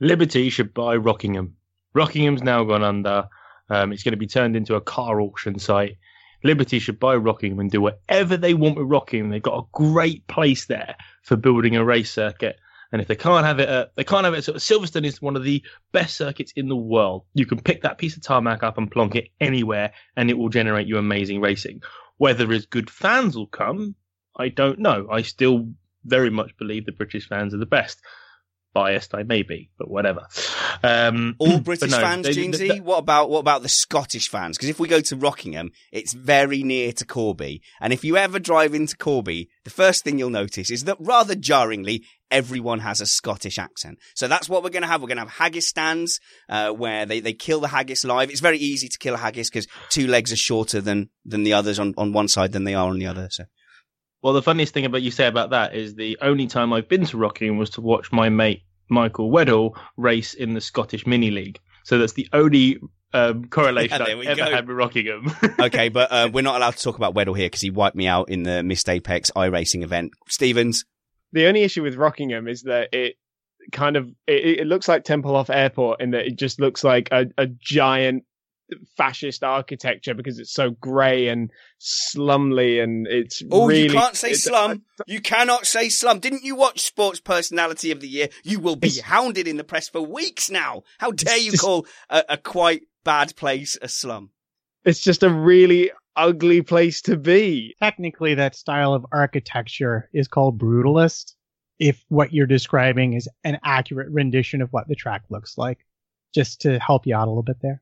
[SPEAKER 5] Liberty should buy Rockingham. Rockingham's now gone under. Um, it's going to be turned into a car auction site. Liberty should buy Rockingham and do whatever they want with Rockingham. They've got a great place there for building a race circuit. And if they can't have it, they can't have it. So Silverstone is one of the best circuits in the world. You can pick that piece of tarmac up and plonk it anywhere, and it will generate you amazing racing. Whether as good fans will come, I don't know. I still very much believe the British fans are the best. Biased I may be, but whatever. Um,
[SPEAKER 2] All *clears throat* British
[SPEAKER 5] no,
[SPEAKER 2] fans, Jeansy? what about what about the Scottish fans? Because if we go to Rockingham, it's very near to Corby, and if you ever drive into Corby, the first thing you'll notice is that rather jarringly, everyone has a Scottish accent. So that's what we're going to have. We're going to have haggis stands uh, where they, they kill the haggis live. It's very easy to kill a haggis because two legs are shorter than than the others on on one side than they are on the other. So
[SPEAKER 5] Well, the funniest thing about you say about that is the only time I've been to Rockingham was to watch my mate Michael Weddle race in the Scottish Mini League. So that's the only um, correlation *laughs*
[SPEAKER 2] yeah,
[SPEAKER 5] I've ever
[SPEAKER 2] go.
[SPEAKER 5] had with Rockingham. *laughs*
[SPEAKER 2] okay, but uh, we're not allowed to talk about Weddle here because he wiped me out in the Missed Apex iRacing event. Stevens,
[SPEAKER 4] The only issue with Rockingham is that it kind of it, it looks like Tempelhof Airport in that it just looks like a, a giant fascist architecture because it's so grey and slumly and it's
[SPEAKER 2] Oh,
[SPEAKER 4] really
[SPEAKER 2] you can't say
[SPEAKER 4] it's- uh,
[SPEAKER 2] slum. You cannot say slum. Didn't you watch Sports Personality of the Year? You will be hounded in the press for weeks now. How dare you
[SPEAKER 4] just-
[SPEAKER 2] call a, a quite bad place a slum?
[SPEAKER 4] It's just a really ugly place to be.
[SPEAKER 3] technically that style of architecture is called brutalist if what you're describing is an accurate rendition of what the track looks like just to help you out a little bit there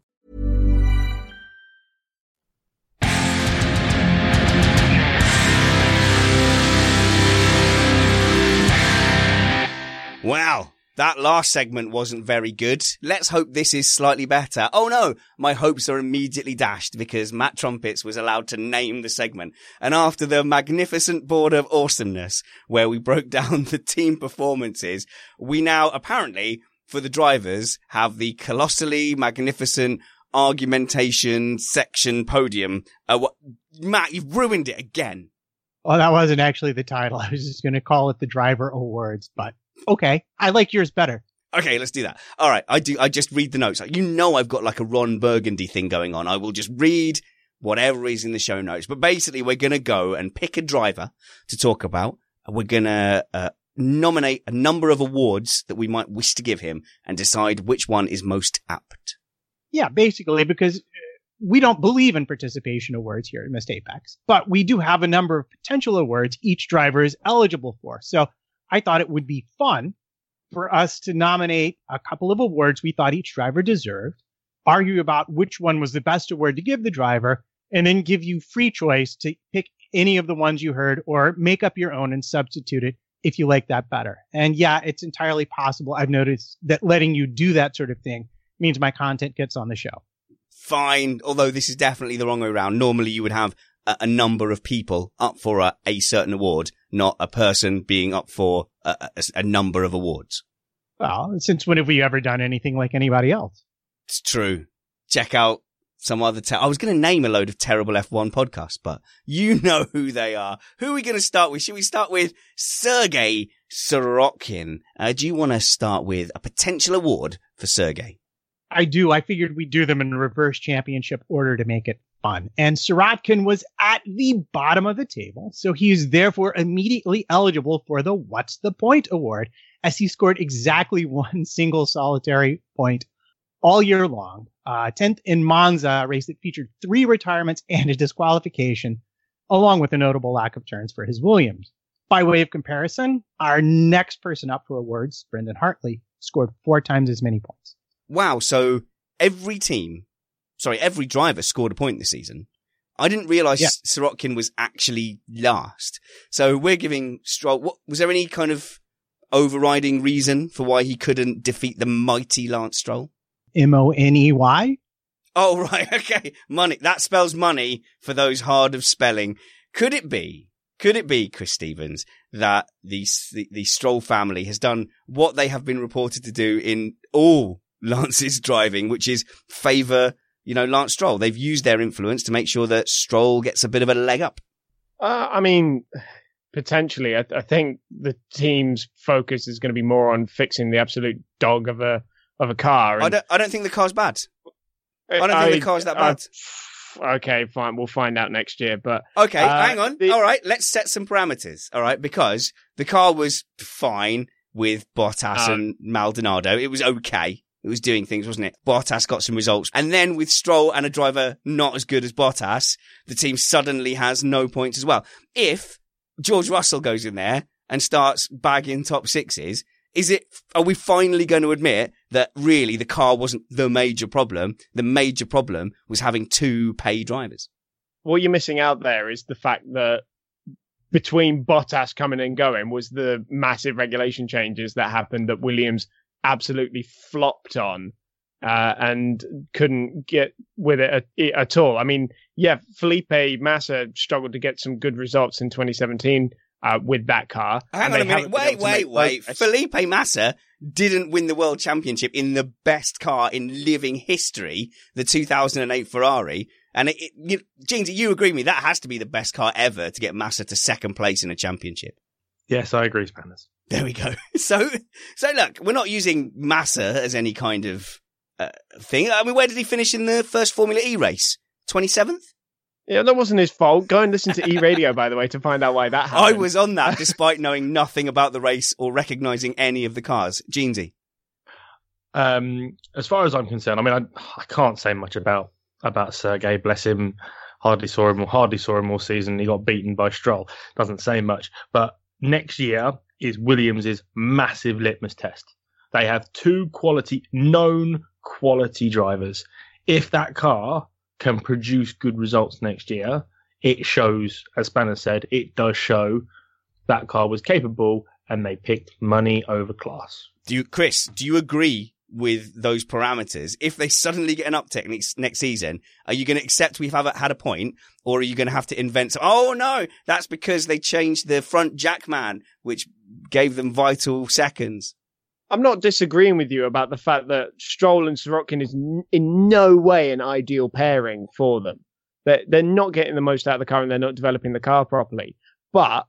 [SPEAKER 2] Wow. That last segment wasn't very good. Let's hope this is slightly better. Oh no, my hopes are immediately dashed because Matt Trumpets was allowed to name the segment. And after the magnificent board of awesomeness where we broke *laughs* down the team performances, we now apparently, for the drivers, have the colossally magnificent argumentation section podium. Uh, what, Matt, you've ruined it again.
[SPEAKER 3] Well, that wasn't actually the title. I was just going to call it the driver awards, but okay. I like yours better.
[SPEAKER 2] Okay, let's do that. All right, I do. I just read the notes. You know, I've got like a Ron Burgundy thing going on. I will just read whatever is in the show notes. But basically, we're gonna go and pick a driver to talk about. We're gonna uh, nominate a number of awards that we might wish to give him, and decide which one is most apt.
[SPEAKER 3] Yeah, basically, because uh, we don't believe in participation awards here at Missed Apex, but we do have a number of potential awards each driver is eligible for. So I thought it would be fun for us to nominate a couple of awards we thought each driver deserved, argue about which one was the best award to give the driver, and then give you free choice to pick any of the ones you heard or make up your own and substitute it if you like that better. And yeah, it's entirely possible. I've noticed that letting you do that sort of thing means my content gets on the show.
[SPEAKER 2] Fine, although this is definitely the wrong way around. Normally you would have a, a number of people up for a, a, certain award, not a person being up for a, a, number of awards.
[SPEAKER 3] Well, since when have we ever done anything like anybody else?
[SPEAKER 2] It's true. Check out some other. Te- I was going to name a load of terrible F1 podcasts, but you *laughs* know who they are. Who are we going to start with? Should we start with Sergey Sirotkin? Uh, do you want to start with a potential award for Sergey?
[SPEAKER 3] I do. I figured we'd do them in reverse championship order to make it fun. And Sirotkin was at the bottom of the table, so he is therefore immediately eligible for the What's the Point award, as he scored exactly *laughs* one single solitary point all year long. Uh, 10th in Monza, a race that featured three retirements and a disqualification, along with a notable lack of turns for his Williams. By way of comparison, our next person up for awards, Brendan Hartley, scored four times as many points.
[SPEAKER 2] Wow, so every team sorry, every driver scored a point this season. I didn't realize yeah. Sirotkin was actually last. So we're giving Stroll, what, was there any kind of overriding reason for why he couldn't defeat the mighty Lance Stroll?
[SPEAKER 3] M-O-N-E-Y?
[SPEAKER 2] Oh, *laughs* right. Okay. Money. That spells money for those hard of spelling. Could it be, could it be, Chris Stevens, that the, the, the Stroll family has done what they have been reported to do in all *laughs* Lance's driving, which is favor you know, Lance Stroll. They've used their influence to make sure that Stroll gets a bit of a leg up.
[SPEAKER 4] Uh, I mean, potentially. I, I, think the team's focus is going to be more on fixing the absolute dog of a of a car.
[SPEAKER 2] And, I don't. I don't think the car's bad. I don't I, think the car's that bad.
[SPEAKER 4] Uh, okay, fine. We'll find out next year. But
[SPEAKER 2] okay, uh, hang on. The... All right, let's set some parameters. All right, because the car was fine with Bottas uh, and Maldonado. It was okay. It was doing things, wasn't it? Bottas got some results. And then with Stroll and a driver not as good as Bottas, the team suddenly has no points as well. If George Russell goes in there and starts bagging top sixes, is it, are we finally going to admit that really the car wasn't the major problem? The major problem was having two pay drivers.
[SPEAKER 4] What you're missing out there is the fact that between Bottas coming and going was the massive regulation changes that happened at Williams absolutely flopped on uh, and couldn't get with it at, at, all. I mean, yeah, Felipe Massa struggled to get some good results in 2017 uh, with that car.
[SPEAKER 2] Hang on a minute. Wait, wait, wait. A... Felipe Massa didn't win the world championship in the best car in living history, the 2008 Ferrari. And it, it you, James, you agree with me? That has to be the best car ever to get Massa to second place in a championship.
[SPEAKER 5] Yes, I agree, Spanners.
[SPEAKER 2] There we go. *laughs* So, so look, we're not using Massa as any kind of uh, thing. I mean, where did he finish in the first Formula E race? 27th?
[SPEAKER 4] Yeah, that wasn't his fault. Go and listen to E Radio, by the way, to find out why that *laughs* happened.
[SPEAKER 2] I was on that *laughs* despite knowing nothing about the race or recognizing any of the cars. Jeansy.
[SPEAKER 5] Um, as far as I'm concerned, I mean, I, I can't say much about about Sergey. Bless him. Hardly saw him. Hardly saw him all season. He got beaten by Stroll. Doesn't say much. But next year is Williams's massive litmus test. They have two quality, known quality drivers. If that car can produce good results next year, it shows, as Spanner said, it does show that car was capable and they picked money over class.
[SPEAKER 2] Do you, Chris, do you agree with those parameters? If they suddenly get an uptick next, next season, are you going to accept we've have, had a point or are you going to have to invent some, oh no, that's because they changed the front jackman, which gave them vital seconds?
[SPEAKER 4] I'm not disagreeing with you about the fact that Stroll and Sirotkin is n- in no way an ideal pairing for them. They're, they're not getting the most out of the car and they're not developing the car properly. But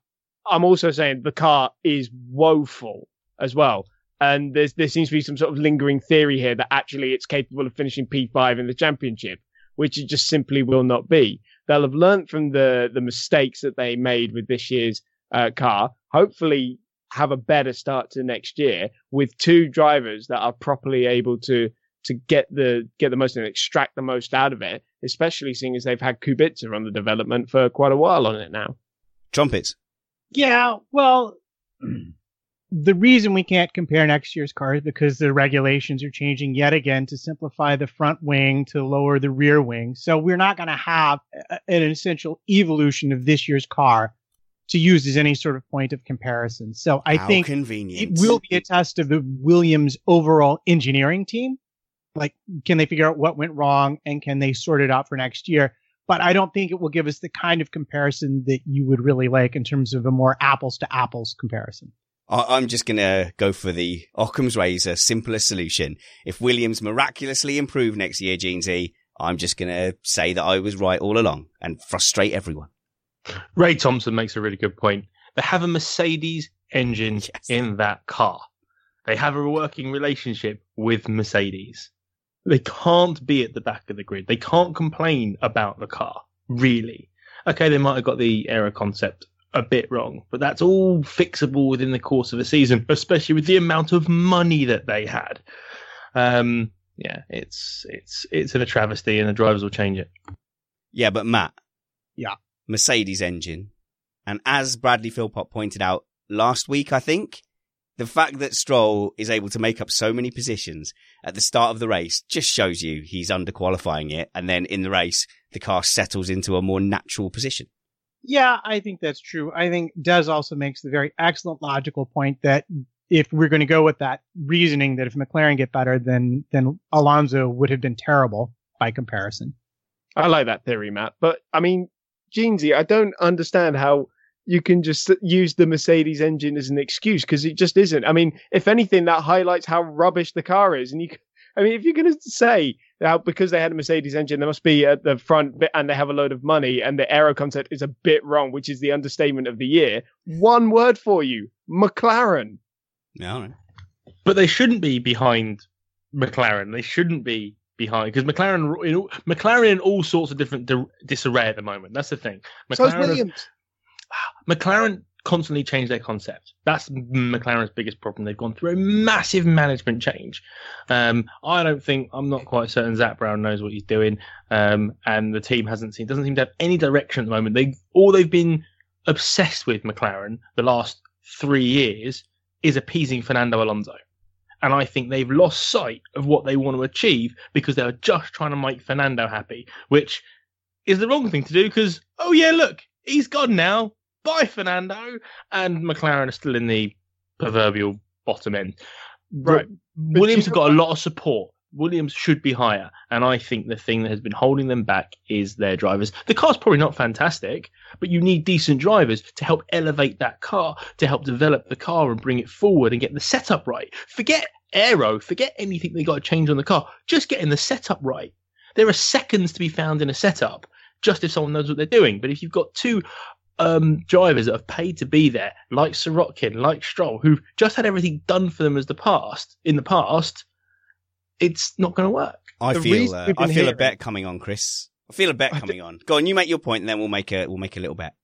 [SPEAKER 4] I'm also saying the car is woeful as well. And there's, there seems to be some sort of lingering theory here that actually it's capable of finishing P5 in the championship, which it just simply will not be. They'll have learned from the, the mistakes that they made with this year's uh, car. Hopefully, have a better start to next year with two drivers that are properly able to to get the get the most and extract the most out of it, especially seeing as they've had Kubica on the development for quite a while on it now.
[SPEAKER 2] Trumpets.
[SPEAKER 3] Yeah, well, the reason we can't compare next year's car is because the regulations are changing yet again to simplify the front wing to lower the rear wing. So we're not going to have a, an essential evolution of this year's car to use as any sort of point of comparison. So I
[SPEAKER 2] How
[SPEAKER 3] think
[SPEAKER 2] convenient.
[SPEAKER 3] it will be a test of the Williams overall engineering team. Like, can they figure out what went wrong and can they sort it out for next year? But I don't think it will give us the kind of comparison that you would really like in terms of a more apples to apples comparison.
[SPEAKER 2] I- I'm just going to go for the Occam's razor, simplest solution. If Williams miraculously improve next year, Jeansy, I'm just going to say that I was right all along and frustrate everyone.
[SPEAKER 5] Ray Thompson makes a really good point. They have a Mercedes engine *laughs*
[SPEAKER 2] Yes.
[SPEAKER 5] in that car. They have a working relationship with Mercedes. They can't be at the back of the grid. They can't complain about the car, really. Okay, they might have got the aero concept a bit wrong, but that's all fixable within the course of a season, especially with the amount of money that they had. Um, yeah, it's it's it's in a travesty, and the drivers will change it.
[SPEAKER 2] Yeah, but Matt.
[SPEAKER 3] Yeah.
[SPEAKER 2] Mercedes engine. And as Bradley Philpott pointed out last week, I think, the fact that Stroll is able to make up so many positions at the start of the race just shows you he's underqualifying it. And then in the race, the car settles into a more natural position.
[SPEAKER 3] Yeah, I think that's true. I think Des also makes the very excellent logical point that if we're going to go with that reasoning that if McLaren get better, then then Alonso would have been terrible by comparison.
[SPEAKER 4] I like that theory, Matt. But I mean, Jeansy, I don't understand how you can just use the Mercedes engine as an excuse because it just isn't. I mean, if anything, that highlights how rubbish the car is. And you, I mean, if you're going to say that because they had a Mercedes engine, they must be at the front bit and they have a load of money and the aero concept is a bit wrong, which is the understatement of the year. One word for you, McLaren.
[SPEAKER 2] Yeah, all right.
[SPEAKER 5] But they shouldn't be behind McLaren. They shouldn't be behind because McLaren, in all- McLaren in all sorts of different di- disarray at the moment. That's the thing.
[SPEAKER 4] So is
[SPEAKER 5] McLaren,
[SPEAKER 4] Williams. *sighs*
[SPEAKER 5] McLaren constantly change their concept. That's McLaren's biggest problem. They've gone through a massive management change. Um, I don't think I'm not quite certain Zak Brown knows what he's doing, um, and the team hasn't seen doesn't seem to have any direction at the moment. They all they've been obsessed with McLaren the last three years is appeasing Fernando Alonso. And I think they've lost sight of what they want to achieve because they are just trying to make Fernando happy, which is the wrong thing to do because, oh yeah, look, he's gone now. Bye, Fernando. And McLaren are still in the proverbial bottom end.
[SPEAKER 4] Right.
[SPEAKER 5] But Williams have got a lot of support. Williams should be higher. And I think the thing that has been holding them back is their drivers. The car's probably not fantastic, but you need decent drivers to help elevate that car, to help develop the car and bring it forward and get the setup right. Forget aero, forget anything they got to change on the car. Just getting the setup right. There are seconds to be found in a setup, just if someone knows what they're doing. But if you've got two um, drivers that have paid to be there, like Sirotkin, like Stroll, who've just had everything done for them as the past in the past, it's not going to work.
[SPEAKER 2] I
[SPEAKER 4] The
[SPEAKER 2] feel, uh, I
[SPEAKER 4] been
[SPEAKER 2] feel a bet coming on, Chris. I feel a bet coming on. Go on, you make your point, and then we'll make a we'll make a little bet.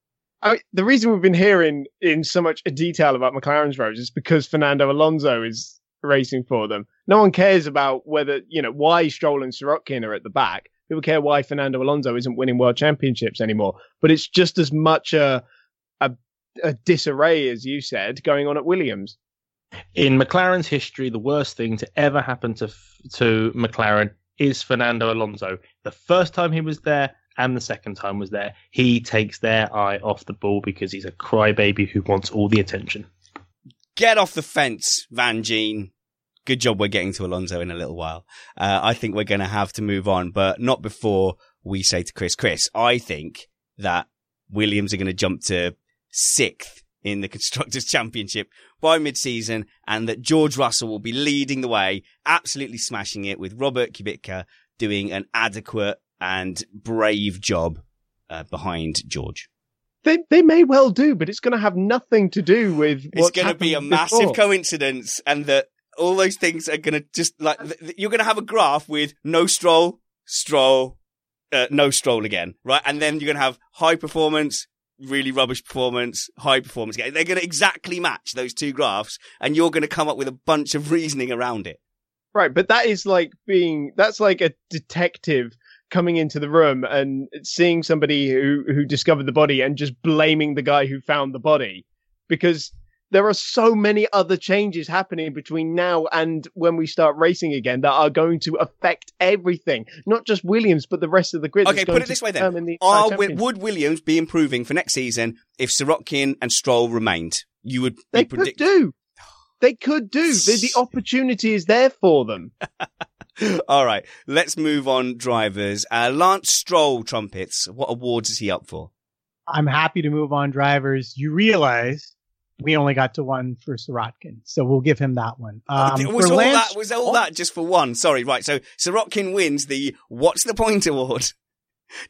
[SPEAKER 4] I mean, the reason we've been hearing in so much detail about McLaren's roads is because Fernando Alonso is racing for them. No one cares about whether you know why Stroll and Sirotkin are at the back. People care why Fernando Alonso isn't winning world championships anymore. But it's just as much a a, a disarray as you said going on at Williams.
[SPEAKER 5] In McLaren's history, the worst thing to ever happen to to McLaren is Fernando Alonso. The first time he was there and the second time was there, he takes their eye off the ball because he's a crybaby who wants all the attention.
[SPEAKER 2] Get off the fence, Van Gene. Good job we're getting to Alonso in a little while. Uh, I think we're going to have to move on, but not before we say to Chris, Chris, I think that Williams are going to jump to sixth in the *laughs* Constructors' Championship by mid-season and that George Russell will be leading the way, absolutely smashing it with Robert Kubica doing an adequate and brave job uh, behind George.
[SPEAKER 4] They they may well do, but it's going to have nothing to do with.
[SPEAKER 2] It's going to be a massive
[SPEAKER 4] before.
[SPEAKER 2] coincidence, and that all those things are to just like th- you're to have a graph with no stroll, stroll, uh, no stroll again, right? And then you're to have high performance, really rubbish performance, high performance again. They're to exactly match those two graphs, and you're to come up with a bunch of reasoning around it.
[SPEAKER 4] Right, but that is like being that's like a detective coming into the room and seeing somebody who who discovered the body and just blaming the guy who found the body because there are so many other changes happening between now and when we start racing again that are going to affect everything not just williams but the rest of the grid
[SPEAKER 2] Okay, put it this way then:
[SPEAKER 4] the
[SPEAKER 2] Are, Wi- would Williams be improving for next season if Sirotkin and Stroll remained? You would
[SPEAKER 4] they
[SPEAKER 2] be
[SPEAKER 4] could do *sighs* they could do the, the opportunity is there for them *laughs*
[SPEAKER 2] All right, let's move on, drivers. Uh, Lance Stroll trumpets. What awards is he up for?
[SPEAKER 3] I'm happy to move on drivers. You realize we only got to one for Sirotkin, so we'll give him that one. Um,
[SPEAKER 2] was all
[SPEAKER 3] Lance-
[SPEAKER 2] that was all that just for one? Sorry, right. So Sirotkin wins the What's the Point award.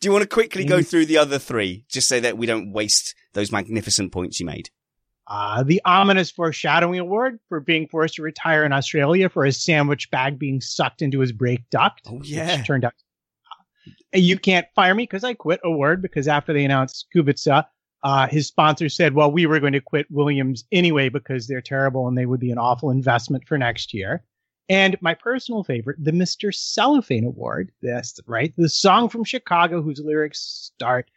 [SPEAKER 2] Do you want to quickly go
[SPEAKER 3] Mm.
[SPEAKER 2] through the other three, just so that we don't waste those magnificent points you made?
[SPEAKER 3] Uh, the ominous foreshadowing award for being forced to retire in Australia for his sandwich bag being sucked into his brake duct.
[SPEAKER 2] Oh
[SPEAKER 3] which
[SPEAKER 2] yeah,
[SPEAKER 3] turned out. Uh, You can't fire me because I quit award because after they announced Kubica, uh, his sponsor said, well, we were going to quit Williams anyway because they're terrible and they would be an awful investment for next year. And my personal favorite, the Mr. Cellophane Award. That's right. The song from Chicago whose lyrics start,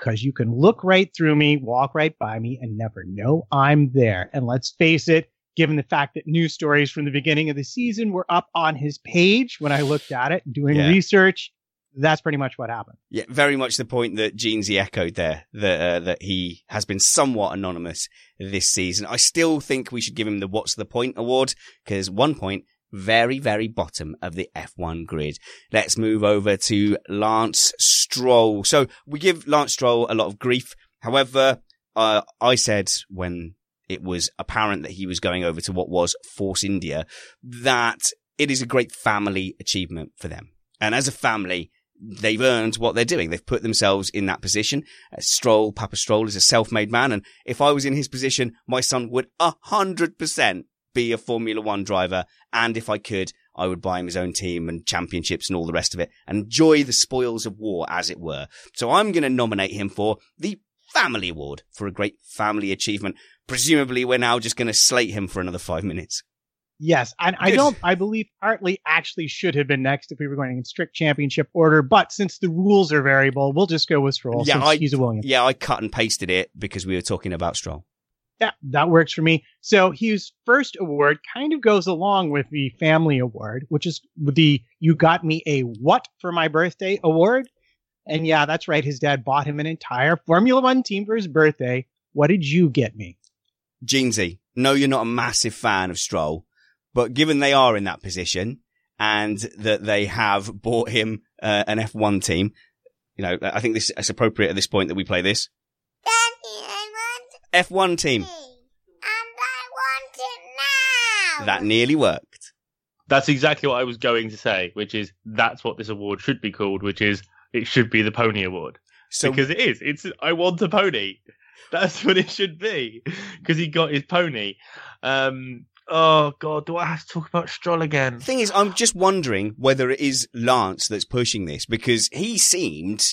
[SPEAKER 3] cause you can look right through me, walk right by me and never know I'm there. And let's face it, given the fact that news stories from the beginning of the season were up on his page when I looked at it, doing
[SPEAKER 2] Yeah.
[SPEAKER 3] research, that's pretty much what happened.
[SPEAKER 2] yeah. Very much the point that Jeansy echoed there. That uh, that he has been somewhat anonymous this season. I still think we should give him the What's the Point award because one point. Very, very bottom of the F1 grid. Let's move over to Lance Stroll. So we give Lance Stroll a lot of grief. However, uh, I said when it was apparent that he was going over to what was Force India that it is a great family achievement for them. And as a family, they've earned what they're doing. They've put themselves in that position. Uh, Stroll, Papa Stroll is a self-made man. And if I was in his position, my son would a hundred percent be a Formula One driver. And if I could, I would buy him his own team and championships and all the rest of it and enjoy the spoils of war, as it were. So I'm going to nominate him for the Family Award for a great family achievement. Presumably, we're now just going to slate him for another five minutes.
[SPEAKER 3] Yes, and I don't. I believe Hartley actually should have been next if we were going in strict championship order. But since the rules are variable, we'll just go with Stroll.
[SPEAKER 2] Yeah, I-
[SPEAKER 3] he's a Williams.
[SPEAKER 2] Yeah, I cut and pasted it because we were talking about Stroll.
[SPEAKER 3] Yeah, that works for me. So his first award kind of goes along with the family award, which is the "You Got Me a What for My Birthday" award. And yeah, that's right. His dad bought him an entire Formula One team for his birthday. What did you get me?
[SPEAKER 2] Jeansy, no, you're not a massive fan of Stroll, but given they are in that position and that they have bought him uh, an F1 team, you know, I think this is appropriate at this point that we play this.
[SPEAKER 6] Daddy,
[SPEAKER 2] F1 team.
[SPEAKER 6] And I want it now.
[SPEAKER 2] That nearly worked.
[SPEAKER 5] That's exactly what I was going to say, which is that's what this award should be called, which is it should be the Pony Award
[SPEAKER 2] So
[SPEAKER 5] because it is. It's I want a pony. *laughs* That's what it should be because he got his pony. Um, Oh god, do I have to talk about Stroll again?
[SPEAKER 2] The thing is, I'm just wondering whether it is Lance that's pushing this because he seemed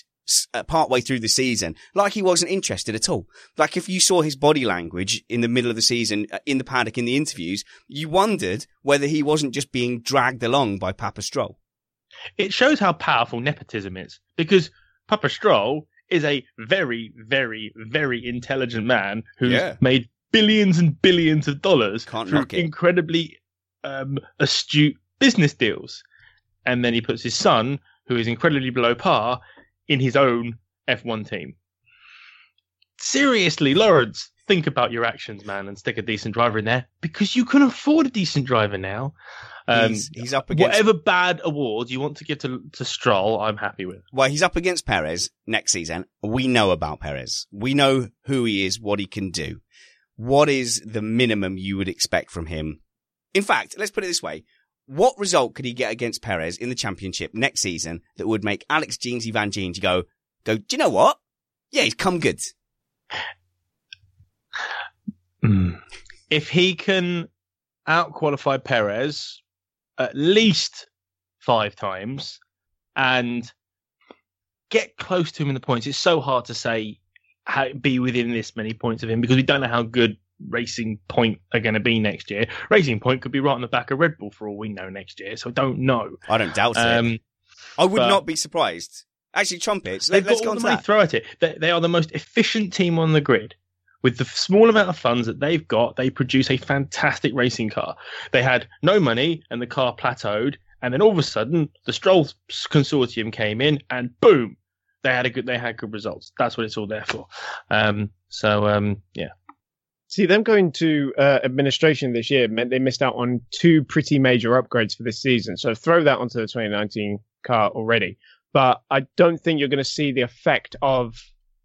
[SPEAKER 2] uh, partway through the season like he wasn't interested at all. Like if you saw his body language in the middle of the season, uh, in the paddock, in the interviews, you wondered whether he wasn't just being dragged along by Papa Stroll.
[SPEAKER 5] It shows how powerful nepotism is because Papa Stroll is a very, very, very intelligent man who's
[SPEAKER 2] Yeah.
[SPEAKER 5] made billions and billions of dollars
[SPEAKER 2] Can't
[SPEAKER 5] through incredibly um, astute business deals. And then he puts his son, who is incredibly below par, in his own F1 team. Seriously, Lawrence, think about your actions, man, and stick a decent driver in there because you can afford a decent driver now. Um,
[SPEAKER 2] he's, he's up against
[SPEAKER 5] whatever bad award you want to give to, to Stroll, I'm happy with.
[SPEAKER 2] well, he's up against Perez next season. We know about Perez. We know who he is, what he can do. What is the minimum you would expect from him? In fact, let's put it this way. What result could he get against Perez in the championship next season that would make Alex Jeansy Van Jeans go, go, do you know what? Yeah, he's come good. Hmm.
[SPEAKER 5] If he can outqualify Perez at least five times and get close to him in the points, it's so hard to say be within this many points of him because we don't know how good Racing Point are going to be next year. Racing Point could be right on the back of Red Bull for all we know next year, so I don't know.
[SPEAKER 2] I don't doubt it.
[SPEAKER 5] Um,
[SPEAKER 2] I would
[SPEAKER 5] but-
[SPEAKER 2] not be surprised. Actually, trumpets.
[SPEAKER 5] They've
[SPEAKER 2] Let,
[SPEAKER 5] got
[SPEAKER 2] go
[SPEAKER 5] all the money
[SPEAKER 2] that.
[SPEAKER 5] throw at it. They, they are the most efficient team on the grid. With the small amount of funds that they've got, they produce a fantastic racing car. They had no money and the car plateaued, and then all of a sudden the Stroll consortium came in, and boom, they had a good they had good results. That's what it's all there for. Um, so um, yeah,
[SPEAKER 4] See, them going to uh, administration this year meant they missed out on two pretty major upgrades for this season. So throw that onto the 2019 car already. But I don't think you're going to see the effect of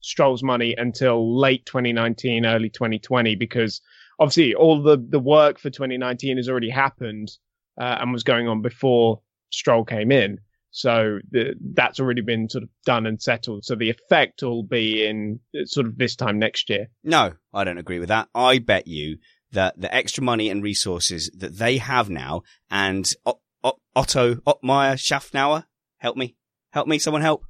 [SPEAKER 4] Stroll's money until late 2019, early 2020, because obviously all the, the work for 2019 has already happened uh, and was going on before Stroll came in. So the, that's already been sort of done and settled. So the effect will be in uh, sort of this time next year.
[SPEAKER 2] No, I don't agree with that. I bet you that the extra money and resources that they have now and o- o- Otto Ottmeyer Schaffnauer, help me, help me, someone help.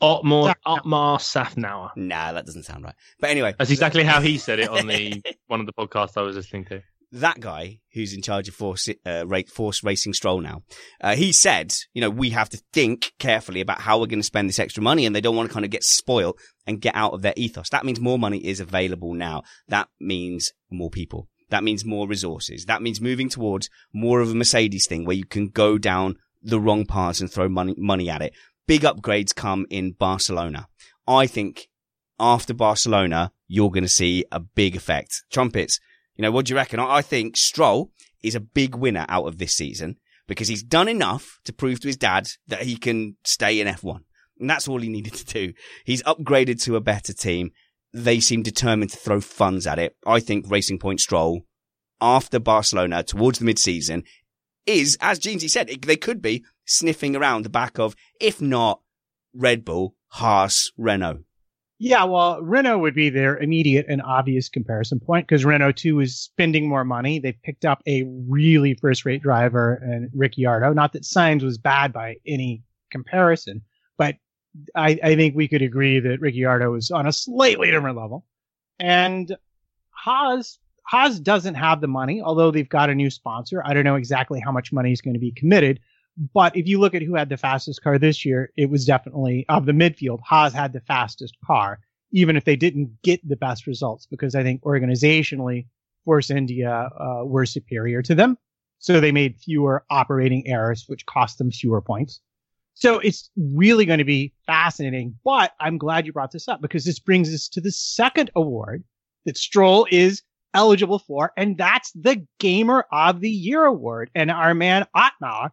[SPEAKER 5] Otmar Otmar Safnauer.
[SPEAKER 2] Nah, that doesn't sound right. But anyway,
[SPEAKER 5] That's exactly how he said it on the *laughs* one of the podcasts I was listening to.
[SPEAKER 2] That guy who's in charge of Force, uh, Force Racing Stroll now, uh, he said, you know, we have to think carefully about how we're going to spend this extra money and they don't want to kind of get spoiled and get out of their ethos. That means more money is available now. That means more people. That means more resources. That means moving towards more of a Mercedes thing where you can go down the wrong paths and throw money, money at it. Big upgrades come in Barcelona. I think after Barcelona, you're going to see a big effect. Trumpets, you know, what do you reckon? I think Stroll is a big winner out of this season because he's done enough to prove to his dad that he can stay in F1. And that's all he needed *laughs* to do. He's upgraded to a better team. They seem determined to throw funds at it. I think Racing Point Stroll after Barcelona towards the mid-season is, as Jeansy said, they could be sniffing around the back of, if not Red Bull, Haas, Renault.
[SPEAKER 3] Yeah, well, Renault would be their immediate and obvious comparison point because Renault too is spending more money. They picked up a really first-rate driver and Ricciardo. Not that Sainz was bad by any comparison, but I, I think we could agree that Ricciardo is on a slightly different level. And Haas, Haas doesn't have the money, although they've got a new sponsor. I don't know exactly how much money is going to be committed. But if you look at who had the fastest car this year, it was definitely of the midfield. Haas had the fastest car, even if they didn't get the best results, because I think organizationally, Force India uh, were superior to them. So they made fewer operating errors, which cost them fewer points. So it's really going to be fascinating. But I'm glad you brought this up because this brings us to the second award that Stroll is eligible for, and that's the Gamer of the Year award. And our man Otmar,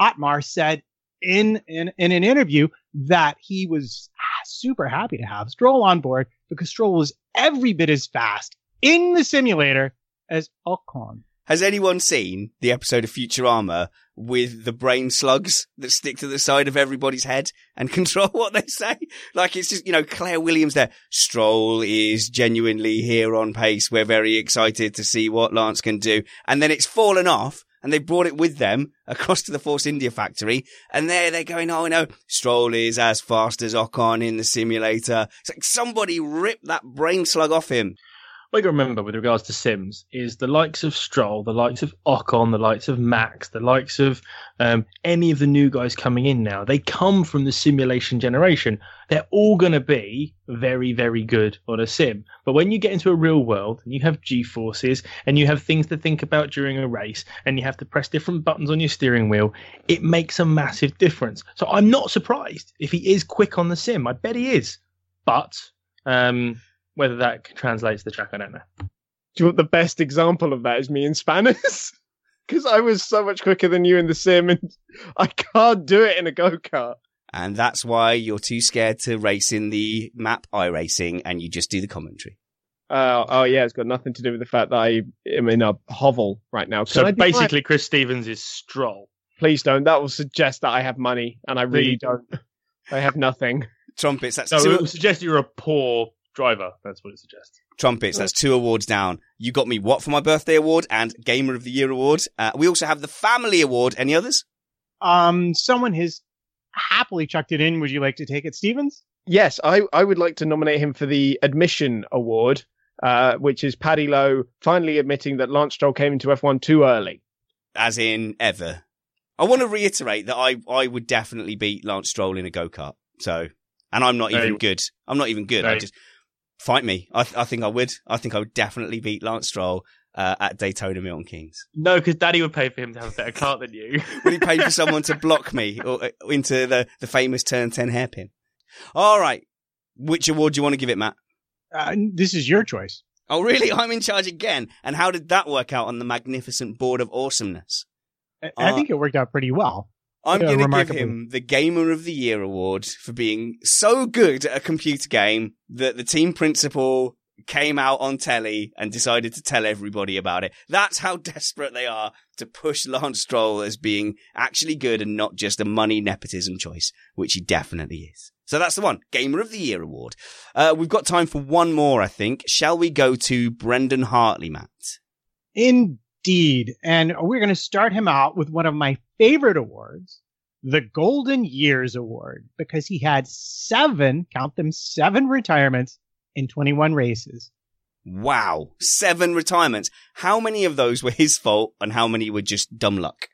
[SPEAKER 3] Otmar said in, in in an interview that he was super happy to have Stroll on board because Stroll was every bit as fast in the simulator as Ocon.
[SPEAKER 2] Has anyone seen the episode of Futurama with the brain slugs that stick to the side of everybody's head and *laughs* control what they say. Like it's just, you know, Claire Williams there. Stroll is genuinely here on pace. We're very excited to see what Lance can do. And then it's fallen off and they brought it with them across to the Force India factory. And there they're going, oh no, Stroll is as fast as Ocon in the simulator. It's like somebody ripped that brain slug off him.
[SPEAKER 5] Got to remember with regards to Sims is the likes of Stroll, the likes of Ocon, the likes of Max, the likes of um, any of the new guys coming in now. They come from the simulation generation. They're all going to be very, very good on a sim. But when you get into a real world and you have G forces and you have things to think about during a race and you have to press different buttons on your steering wheel, it makes a massive difference. So I'm not surprised if he is quick on the sim. I bet he is. But um, whether that translates to the track, I don't know.
[SPEAKER 4] Do you want the best example of that is me in Spanish? *laughs* Because I was so much quicker than you in the sim, and *laughs* I can't do it in a go kart.
[SPEAKER 2] And that's why you're too scared to race in the map iRacing and you just do the commentary.
[SPEAKER 4] Uh, oh yeah, it's got nothing to do with the fact that I am in a hovel right now. Can
[SPEAKER 5] So
[SPEAKER 4] be my-
[SPEAKER 5] basically, Chris Stevens is Stroll.
[SPEAKER 4] please don't. That will suggest that I have money, and I really don't. I have nothing.
[SPEAKER 2] Trumpets, that's
[SPEAKER 5] So
[SPEAKER 2] two,
[SPEAKER 5] it would suggest you're a poor driver. That's what it suggests.
[SPEAKER 2] trumpets, that's two awards down. You got me what for my birthday award and Gamer of the Year award. Uh, we also have the family award. Any others?
[SPEAKER 3] Um, someone has happily chucked it in. Would you like to take it, Stevens?
[SPEAKER 4] Yes, I, I would like to nominate him for the admission award, uh, which is Paddy Lowe finally admitting that Lance Stroll came into F1 too early.
[SPEAKER 2] As in ever. I want to reiterate that I, I would definitely beat Lance Stroll in a go-kart. So, and I'm not even good. I'm not even good. I just fight me. I, th- I think I would. I think I would definitely beat Lance Stroll, uh, at Daytona Milton Keynes.
[SPEAKER 5] No, because Daddy would pay for him to have a better car than you. *laughs*
[SPEAKER 2] Will he pay for someone to block me or, uh, into the, the famous turn 10 hairpin? All right. Which award do you want to give it, Matt?
[SPEAKER 3] Uh, this is your choice.
[SPEAKER 2] Oh, really? *laughs* I'm in charge again. And how did that work out on the magnificent board of awesomeness?
[SPEAKER 3] I, I
[SPEAKER 2] Uh,
[SPEAKER 3] think it worked out pretty well.
[SPEAKER 2] I'm
[SPEAKER 3] Yeah,
[SPEAKER 2] going to give him the Gamer of the Year award for being so good at a computer game that the team principal came out on telly and decided to tell everybody about it. That's how desperate they are to push Lance Stroll as being actually good and not just a money nepotism choice, which he definitely is. So that's the one, Gamer of the Year award. Uh, we've got time for one more, I think. Shall we go to Brendan Hartley, Matt?
[SPEAKER 3] Indeed. And we're going to start him out with one of my favorite awards, the Golden Years Award, because he had seven, count them, seven retirements in 21 races.
[SPEAKER 2] Wow, seven retirements. How many of those were his fault and how many were just dumb luck?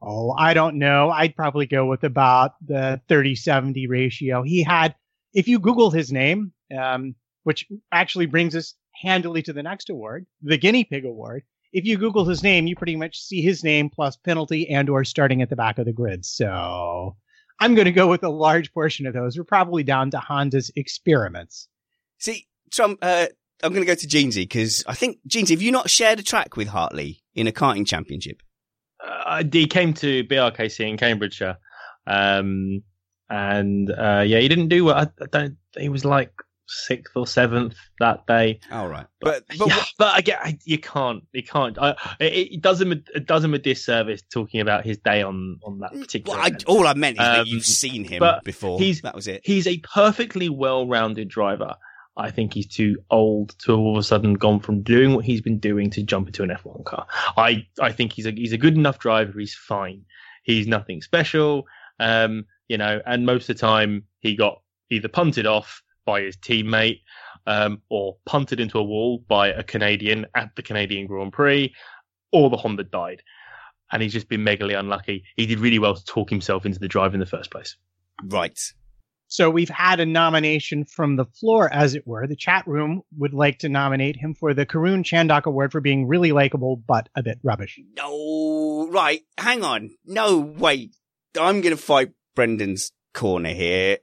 [SPEAKER 3] Oh, I don't know. I'd probably go with about the 30 70 ratio. He had, if you Google his name, um, which actually brings us handily to the next award, the Guinea Pig Award. If you Google his name, you pretty much see his name plus penalty and or starting at the back of the grid. So I'm going to go with a large portion of those. We're probably down to Honda's experiments.
[SPEAKER 2] See, Trump, uh, I'm going to go to Jeansy because I think, Jeansy, have you not shared a track with Hartley in a karting championship?
[SPEAKER 5] uh, he came to BRKC in Cambridgeshire, um, and uh, yeah, he didn't do what I, I don't. He was like sixth or seventh that day.
[SPEAKER 2] All right. But, but
[SPEAKER 5] yeah, but again, I, you can't. You can't. I, it, it does him. a- It does him a disservice talking about his day on on that particular.
[SPEAKER 2] well, I, all I meant is that
[SPEAKER 5] Um,
[SPEAKER 2] you've seen him before.
[SPEAKER 5] he's-
[SPEAKER 2] that was it.
[SPEAKER 5] He's a perfectly well-rounded driver. I think he's too old to have all of a sudden gone from doing what he's been doing to jump into an F1 car. I, I think he's a he's a good enough driver. He's fine. He's nothing special. Um, you know, and most of the time he got either punted off by his teammate, um, or punted into a wall by a Canadian at the Canadian Grand Prix, or the Honda died. And he's just been megally unlucky. He did really well to talk himself into the drive in the first place.
[SPEAKER 2] Right.
[SPEAKER 3] So we've had a nomination from the floor, as it were. The chat room would like to nominate him for the Karun Chandhok Award for being really likable, but a bit rubbish.
[SPEAKER 2] No, right. Hang on. No, wait. I'm going to fight Brendan's corner here.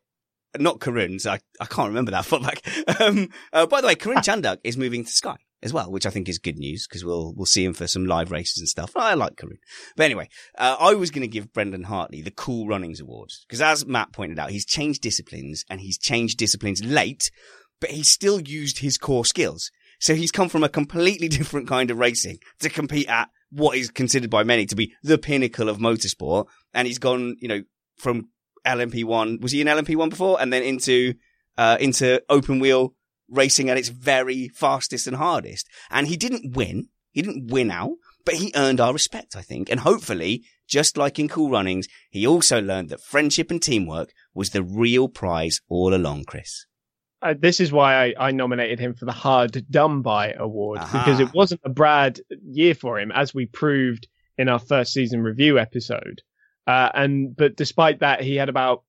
[SPEAKER 2] Not Karun's. I, I can't remember that *laughs* far back. Um, uh, by the way, Karun Chandhok is moving to Sky as well, which I think is good news because we'll, we'll see him for some live races and stuff. I like Karun. But anyway, uh, I was going to give Brendan Hartley the Cool Runnings Award because as Matt pointed out, he's changed disciplines and he's changed disciplines late, but he's still used his core skills. So he's come from a completely *laughs* different kind of racing to compete at what is considered by many to be the pinnacle of motorsport. And he's gone, you know, from LMP1. Was he in LMP1 before? And then into, uh, into open wheel racing at its very fastest and hardest. And he didn't win. He didn't win out, but he earned our respect, I think. And hopefully, just like in Cool Runnings, he also learned that friendship and teamwork was the real prize all along, Chris.
[SPEAKER 4] Uh, this is why I, I nominated him for the Hard Done By award
[SPEAKER 2] Aha.
[SPEAKER 4] because it wasn't a Brad year for him, as we proved in our first season review episode. Uh, and but despite that, he had about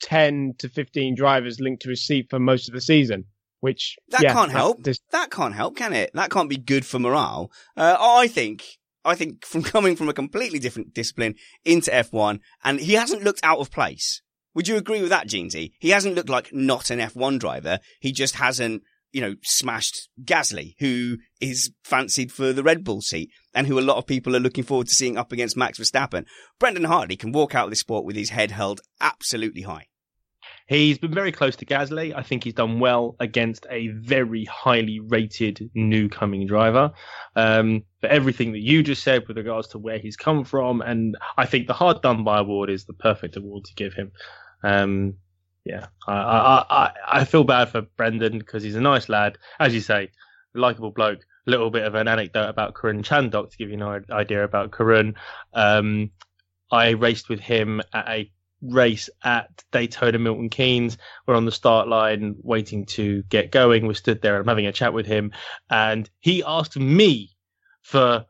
[SPEAKER 4] ten to fifteen drivers linked to his seat for most of the season, which
[SPEAKER 2] That
[SPEAKER 4] yeah,
[SPEAKER 2] can't
[SPEAKER 4] that-
[SPEAKER 2] help.
[SPEAKER 4] this-
[SPEAKER 2] That can't help, can it? That can't be good for morale. Uh, I think, I think from *laughs* coming from a completely different discipline into F1, and he hasn't looked out of place. Would you agree with that, Jeansy? He hasn't looked like not an F1 driver. He just hasn't, you know, smashed Gasly, who is fancied for the Red Bull seat and who a lot of people are looking forward to seeing up against Max Verstappen. Brendan Hartley can walk out of this sport with his head held absolutely high.
[SPEAKER 5] He's been very close to Gasly. I think he's done well against a very highly rated new coming driver. Um, for everything that you just said with regards to where he's come from, and I think the hard done by award is the perfect award to give him. Um, yeah, I, I, I, I feel bad for Brendon because he's a nice lad, as you say, likable bloke. A little bit of an anecdote about Karun Chandhok to give you an idea about Karun. Um, I raced with him at a race at Daytona Milton Keynes. We're on the start line waiting to get going. We're stood there. And I'm having a chat with him, and he asked me for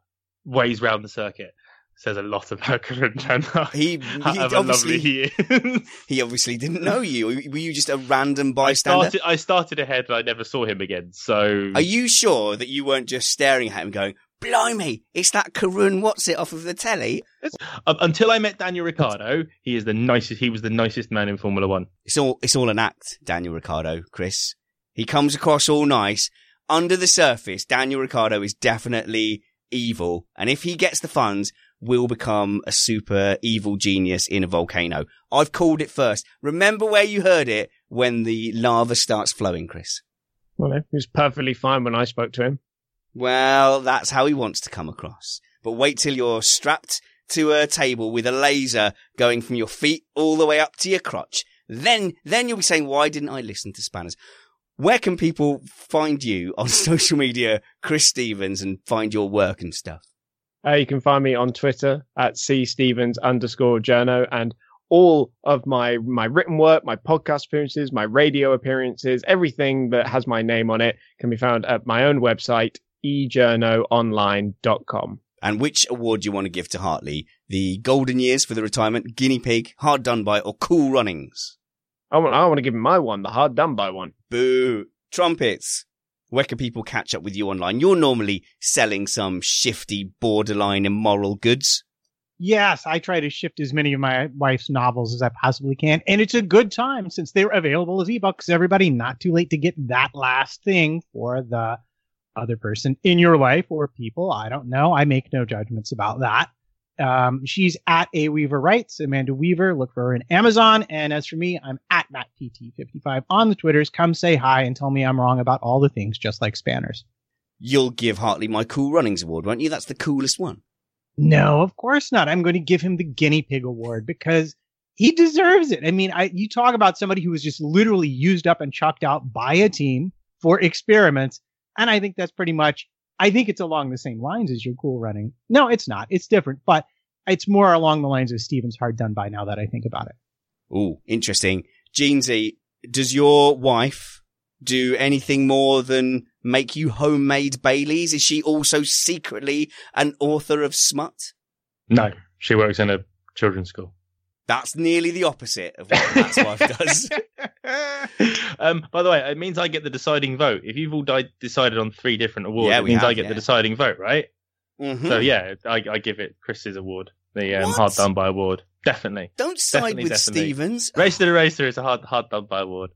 [SPEAKER 5] ways round the circuit. Says a lot about Karun Chandhok.
[SPEAKER 2] He, he *laughs* obviously,
[SPEAKER 5] he is. *laughs*
[SPEAKER 2] he obviously didn't know you. Were you just a random
[SPEAKER 5] I
[SPEAKER 2] bystander?
[SPEAKER 5] started, I started ahead and I never saw him again. So
[SPEAKER 2] Are you sure that you weren't just staring at him going, blimey, it's that Karun what's it off of the telly?
[SPEAKER 5] Um, until I met Daniel Ricciardo, he is the nicest. He was the nicest man in Formula One.
[SPEAKER 2] It's all, it's all an act, Daniel Ricciardo, Chris. He comes across all nice. Under the surface, Daniel Ricciardo is definitely evil. And if he gets the funds, will become a super evil genius in a volcano. I've called it first. Remember where you heard it when the lava starts flowing, Chris?
[SPEAKER 4] Well, he was perfectly fine when I spoke to him.
[SPEAKER 2] Well, that's how he wants to come across. But wait till you're strapped to a table with a laser going from your feet all the way up to your crotch. Then, then you'll be saying, why didn't I listen to Spanners? Where can people find you on *laughs* social media, Chris Stevens, and find your work and stuff?
[SPEAKER 4] Uh, you can find me on Twitter at c stevens underscore journo and all of my my written work, my podcast appearances, my radio appearances, everything that has my name on it can be found at my own website, ejournoonline.com.
[SPEAKER 2] And which award do you want to give to Hartley? The golden years for the retirement, guinea pig, hard done by, or cool runnings?
[SPEAKER 4] I want, I want to give him my one, the hard done by one.
[SPEAKER 2] Boo. Trumpets. Where can people catch up with you online? You're normally selling some shifty, borderline immoral goods.
[SPEAKER 3] Yes, I try to shift as many of my wife's novels as I possibly can. And it's a good time since they're available as ebooks. Everybody, not too late to get that last thing for the other person in your life or people. I don't know. I make no judgments about that. Um, she's at A Weaver Writes, Amanda Weaver. Look for her in Amazon. And as for me, I'm at MattPT55 on the Twitters. Come say hi and tell me I'm wrong about all the things, just like Spanners.
[SPEAKER 2] You'll give Hartley my Cool Runnings Award, won't you? That's the coolest one.
[SPEAKER 3] No, of course not. I'm going to give him the guinea pig award because he deserves it. I mean, I you talk about somebody who was just literally used up and chucked out by a team for experiments, and I think that's pretty much. I think it's along the same lines as your cool running. No, it's not. It's different, but it's more along the lines of Steven's hard done by now that I think about it.
[SPEAKER 2] Ooh, interesting. Jeansy, does your wife do anything more than make you homemade Baileys? Is she also secretly an author of smut?
[SPEAKER 5] No, she works in a children's school.
[SPEAKER 2] That's nearly the opposite of what Matt's *laughs* wife does.
[SPEAKER 5] um, by the way, it means I get the deciding vote. If you've all di- decided on three different awards,
[SPEAKER 2] Yeah,
[SPEAKER 5] it
[SPEAKER 2] we
[SPEAKER 5] means
[SPEAKER 2] have,
[SPEAKER 5] I get
[SPEAKER 2] yeah.
[SPEAKER 5] the deciding vote, right?
[SPEAKER 2] Mhm.
[SPEAKER 5] So yeah, I, I give it Chris's award, the um,
[SPEAKER 2] What?
[SPEAKER 5] hard done by award. Definitely.
[SPEAKER 2] Don't side
[SPEAKER 5] Definitely,
[SPEAKER 2] with
[SPEAKER 5] definitely.
[SPEAKER 2] Stevens.
[SPEAKER 5] Race to the Racer is a hard hard done by award.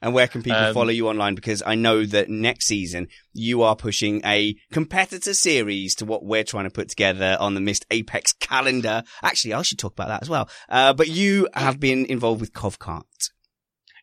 [SPEAKER 2] And where can people
[SPEAKER 5] Um,
[SPEAKER 2] follow you online? Because I know that next season you are pushing a competitor series to what we're trying to put together on the Missed Apex calendar. Actually, I should talk about that as well. Uh, but you have been involved with Covcart.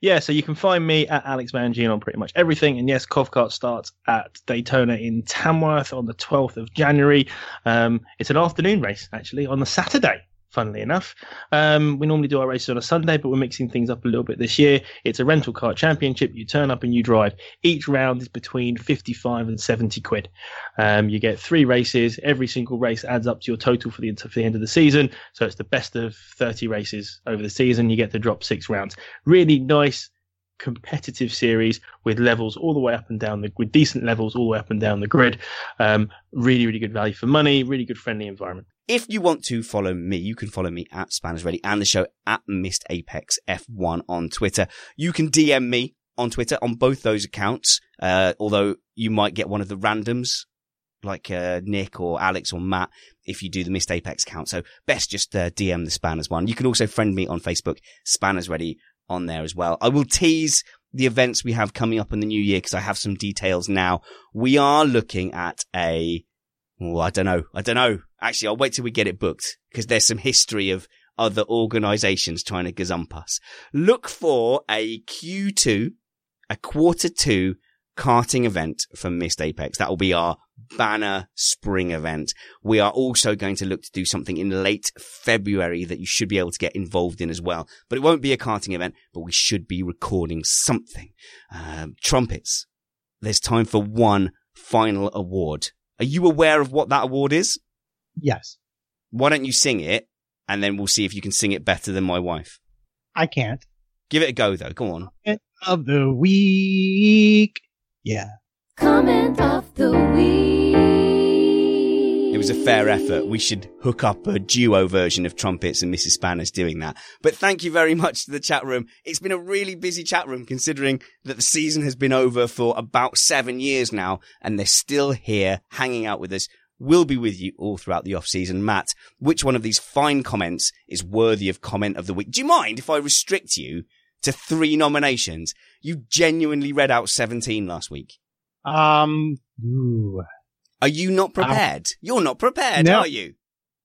[SPEAKER 5] Yeah, so you can find me at Alex Van Gien on pretty much everything. And yes, Covcart starts at Daytona in Tamworth on the 12th of January. Um, it's an afternoon race, actually, on the Saturday funnily enough. Um, we normally do our races on a Sunday, but we're mixing things up a little bit this year. It's a rental car championship. You turn up and you drive. Each round is between 55 and 70 quid. Um, you get three races. Every single race adds up to your total for the, for the end of the season. So it's the best of 30 races over the season. You get to drop six rounds. Really nice competitive series with levels all the way up and down the with decent levels all the way up and down the grid. Um, really, really good value for money. Really good friendly environment.
[SPEAKER 2] If you want to follow me, you can follow me at Spanners Ready and the show at Missed Apex F1 on Twitter. You can DM me on Twitter on both those accounts, uh, although you might get one of the randoms like uh, Nick or Alex or Matt if you do the Missed Apex account. So best just uh, DM the Spanners one. You can also friend me on Facebook, Spanners Ready on there as well. I will tease the events we have coming up in the new year because I have some details now. We are looking at a well, I don't know. I don't know. Actually, I'll wait till we get it booked because there's some history of other organizations trying to gazump us. Look for a Q2, a quarter two karting event for Missed Apex. That will be our banner spring event. We are also going to look to do something in late February that you should be able to get involved in as well. But it won't be a karting event, but we should be recording something. Um, trumpets. There's time for one final award. Are you aware of what that award is?
[SPEAKER 3] Yes.
[SPEAKER 2] Why don't you sing it and then we'll see if you can sing it better than my wife?
[SPEAKER 3] I can't.
[SPEAKER 2] Give it a go though. Go on.
[SPEAKER 3] Of the week. Yeah.
[SPEAKER 7] Comment of the week.
[SPEAKER 2] It was a fair effort. We should hook up a duo version of trumpets and Mrs. Spanners doing that. But thank you very much to the chat room. It's been a really busy chat room considering that the season has been over for about seven years now and they're still here hanging out with us. We'll be with you all throughout the off season. Matt, which one of these fine comments is worthy of comment of the week? Do you mind if I restrict you to three nominations? You genuinely read out 17 last week.
[SPEAKER 3] Um, ooh.
[SPEAKER 2] Are you not prepared? You're not prepared,
[SPEAKER 3] No.
[SPEAKER 2] are you?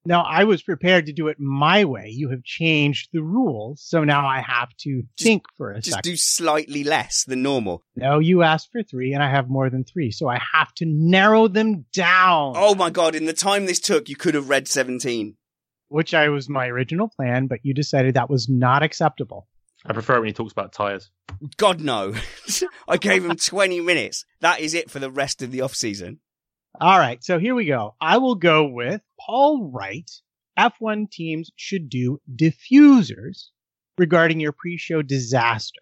[SPEAKER 3] Now I was prepared to do it my way. You have changed the rules, so now I have to think for a
[SPEAKER 2] Just
[SPEAKER 3] second.
[SPEAKER 2] do slightly less than normal.
[SPEAKER 3] no, you asked for three, and I have more than three, so I have to narrow them down.
[SPEAKER 2] Oh my god, in the time this took, you could have read 17.
[SPEAKER 3] Which I was my original plan, but you decided that was not acceptable.
[SPEAKER 5] I prefer it when he talks about tyres.
[SPEAKER 2] God no. *laughs* I gave him 20 minutes. That is it for the rest of the off season.
[SPEAKER 3] All right, so here we go. I will go with Paul Wright. F1 teams should do diffusers regarding your pre-show disaster.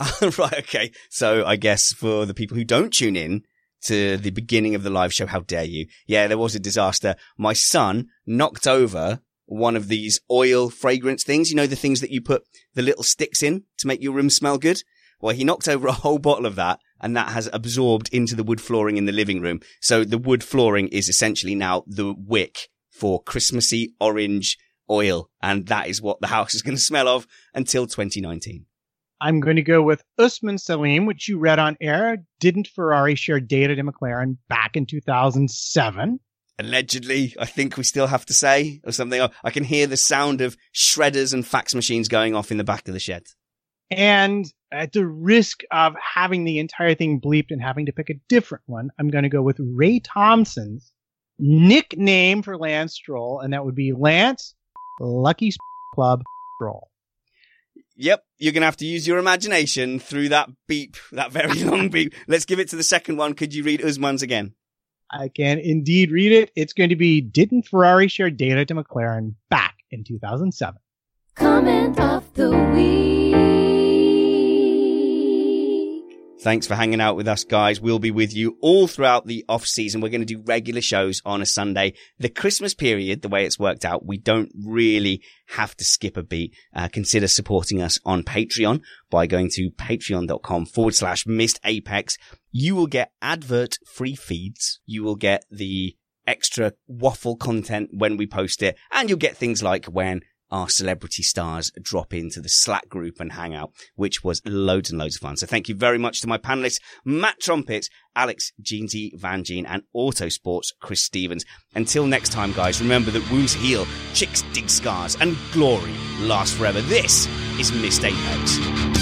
[SPEAKER 3] *laughs*
[SPEAKER 2] right, okay. So I guess for the people who don't tune in to the beginning of the live show, how dare you? Yeah, there was a disaster. My son knocked over one of these oil fragrance things. You know, the things that you put the little sticks in to make your room smell good? Well, he knocked over a whole bottle of that and that has absorbed into the wood flooring in the living room. So the wood flooring is essentially now the wick for Christmassy orange oil. And that is what the house is going to smell of until 2019.
[SPEAKER 3] I'm going to go with Usman Salim, which you read on air. Didn't Ferrari share data to McLaren back in 2007?
[SPEAKER 2] allegedly, I think we still have to say, or something. I can hear the sound of shredders and fax machines going off in the back of the shed.
[SPEAKER 3] And at the risk of having the entire thing bleeped and having to pick a different one, I'm going to go with Ray Thompson's nickname for Lance Stroll, and that would be Lance Lucky Club Stroll.
[SPEAKER 2] Yep, you're going to have to use your imagination through that beep, that very *laughs* long beep. Let's give it to the second one. Could you read Usman's again?
[SPEAKER 3] I can indeed read it. It's going to be Didn't Ferrari share data to McLaren back in 2007?
[SPEAKER 7] Comment of the week.
[SPEAKER 2] Thanks for hanging out with us, guys. We'll be with you all throughout the off season. We're going to do regular shows on a Sunday. The Christmas period, the way it's worked out, we don't really have to skip a beat. Uh, consider supporting us on Patreon by going to patreon.com forward slash missed apex. You will get advert free feeds. You will get the extra waffle content when we post it and you'll get things like when our celebrity stars drop into the Slack group and hang out, which was loads and loads of fun. So thank you very much to my panelists, Matt Trumpets, Alex Jeansy Van Gene, and Autosports Chris Stevens. Until next time, guys, remember that wounds heal, chicks dig scars, and glory lasts forever. This is Missed Apex.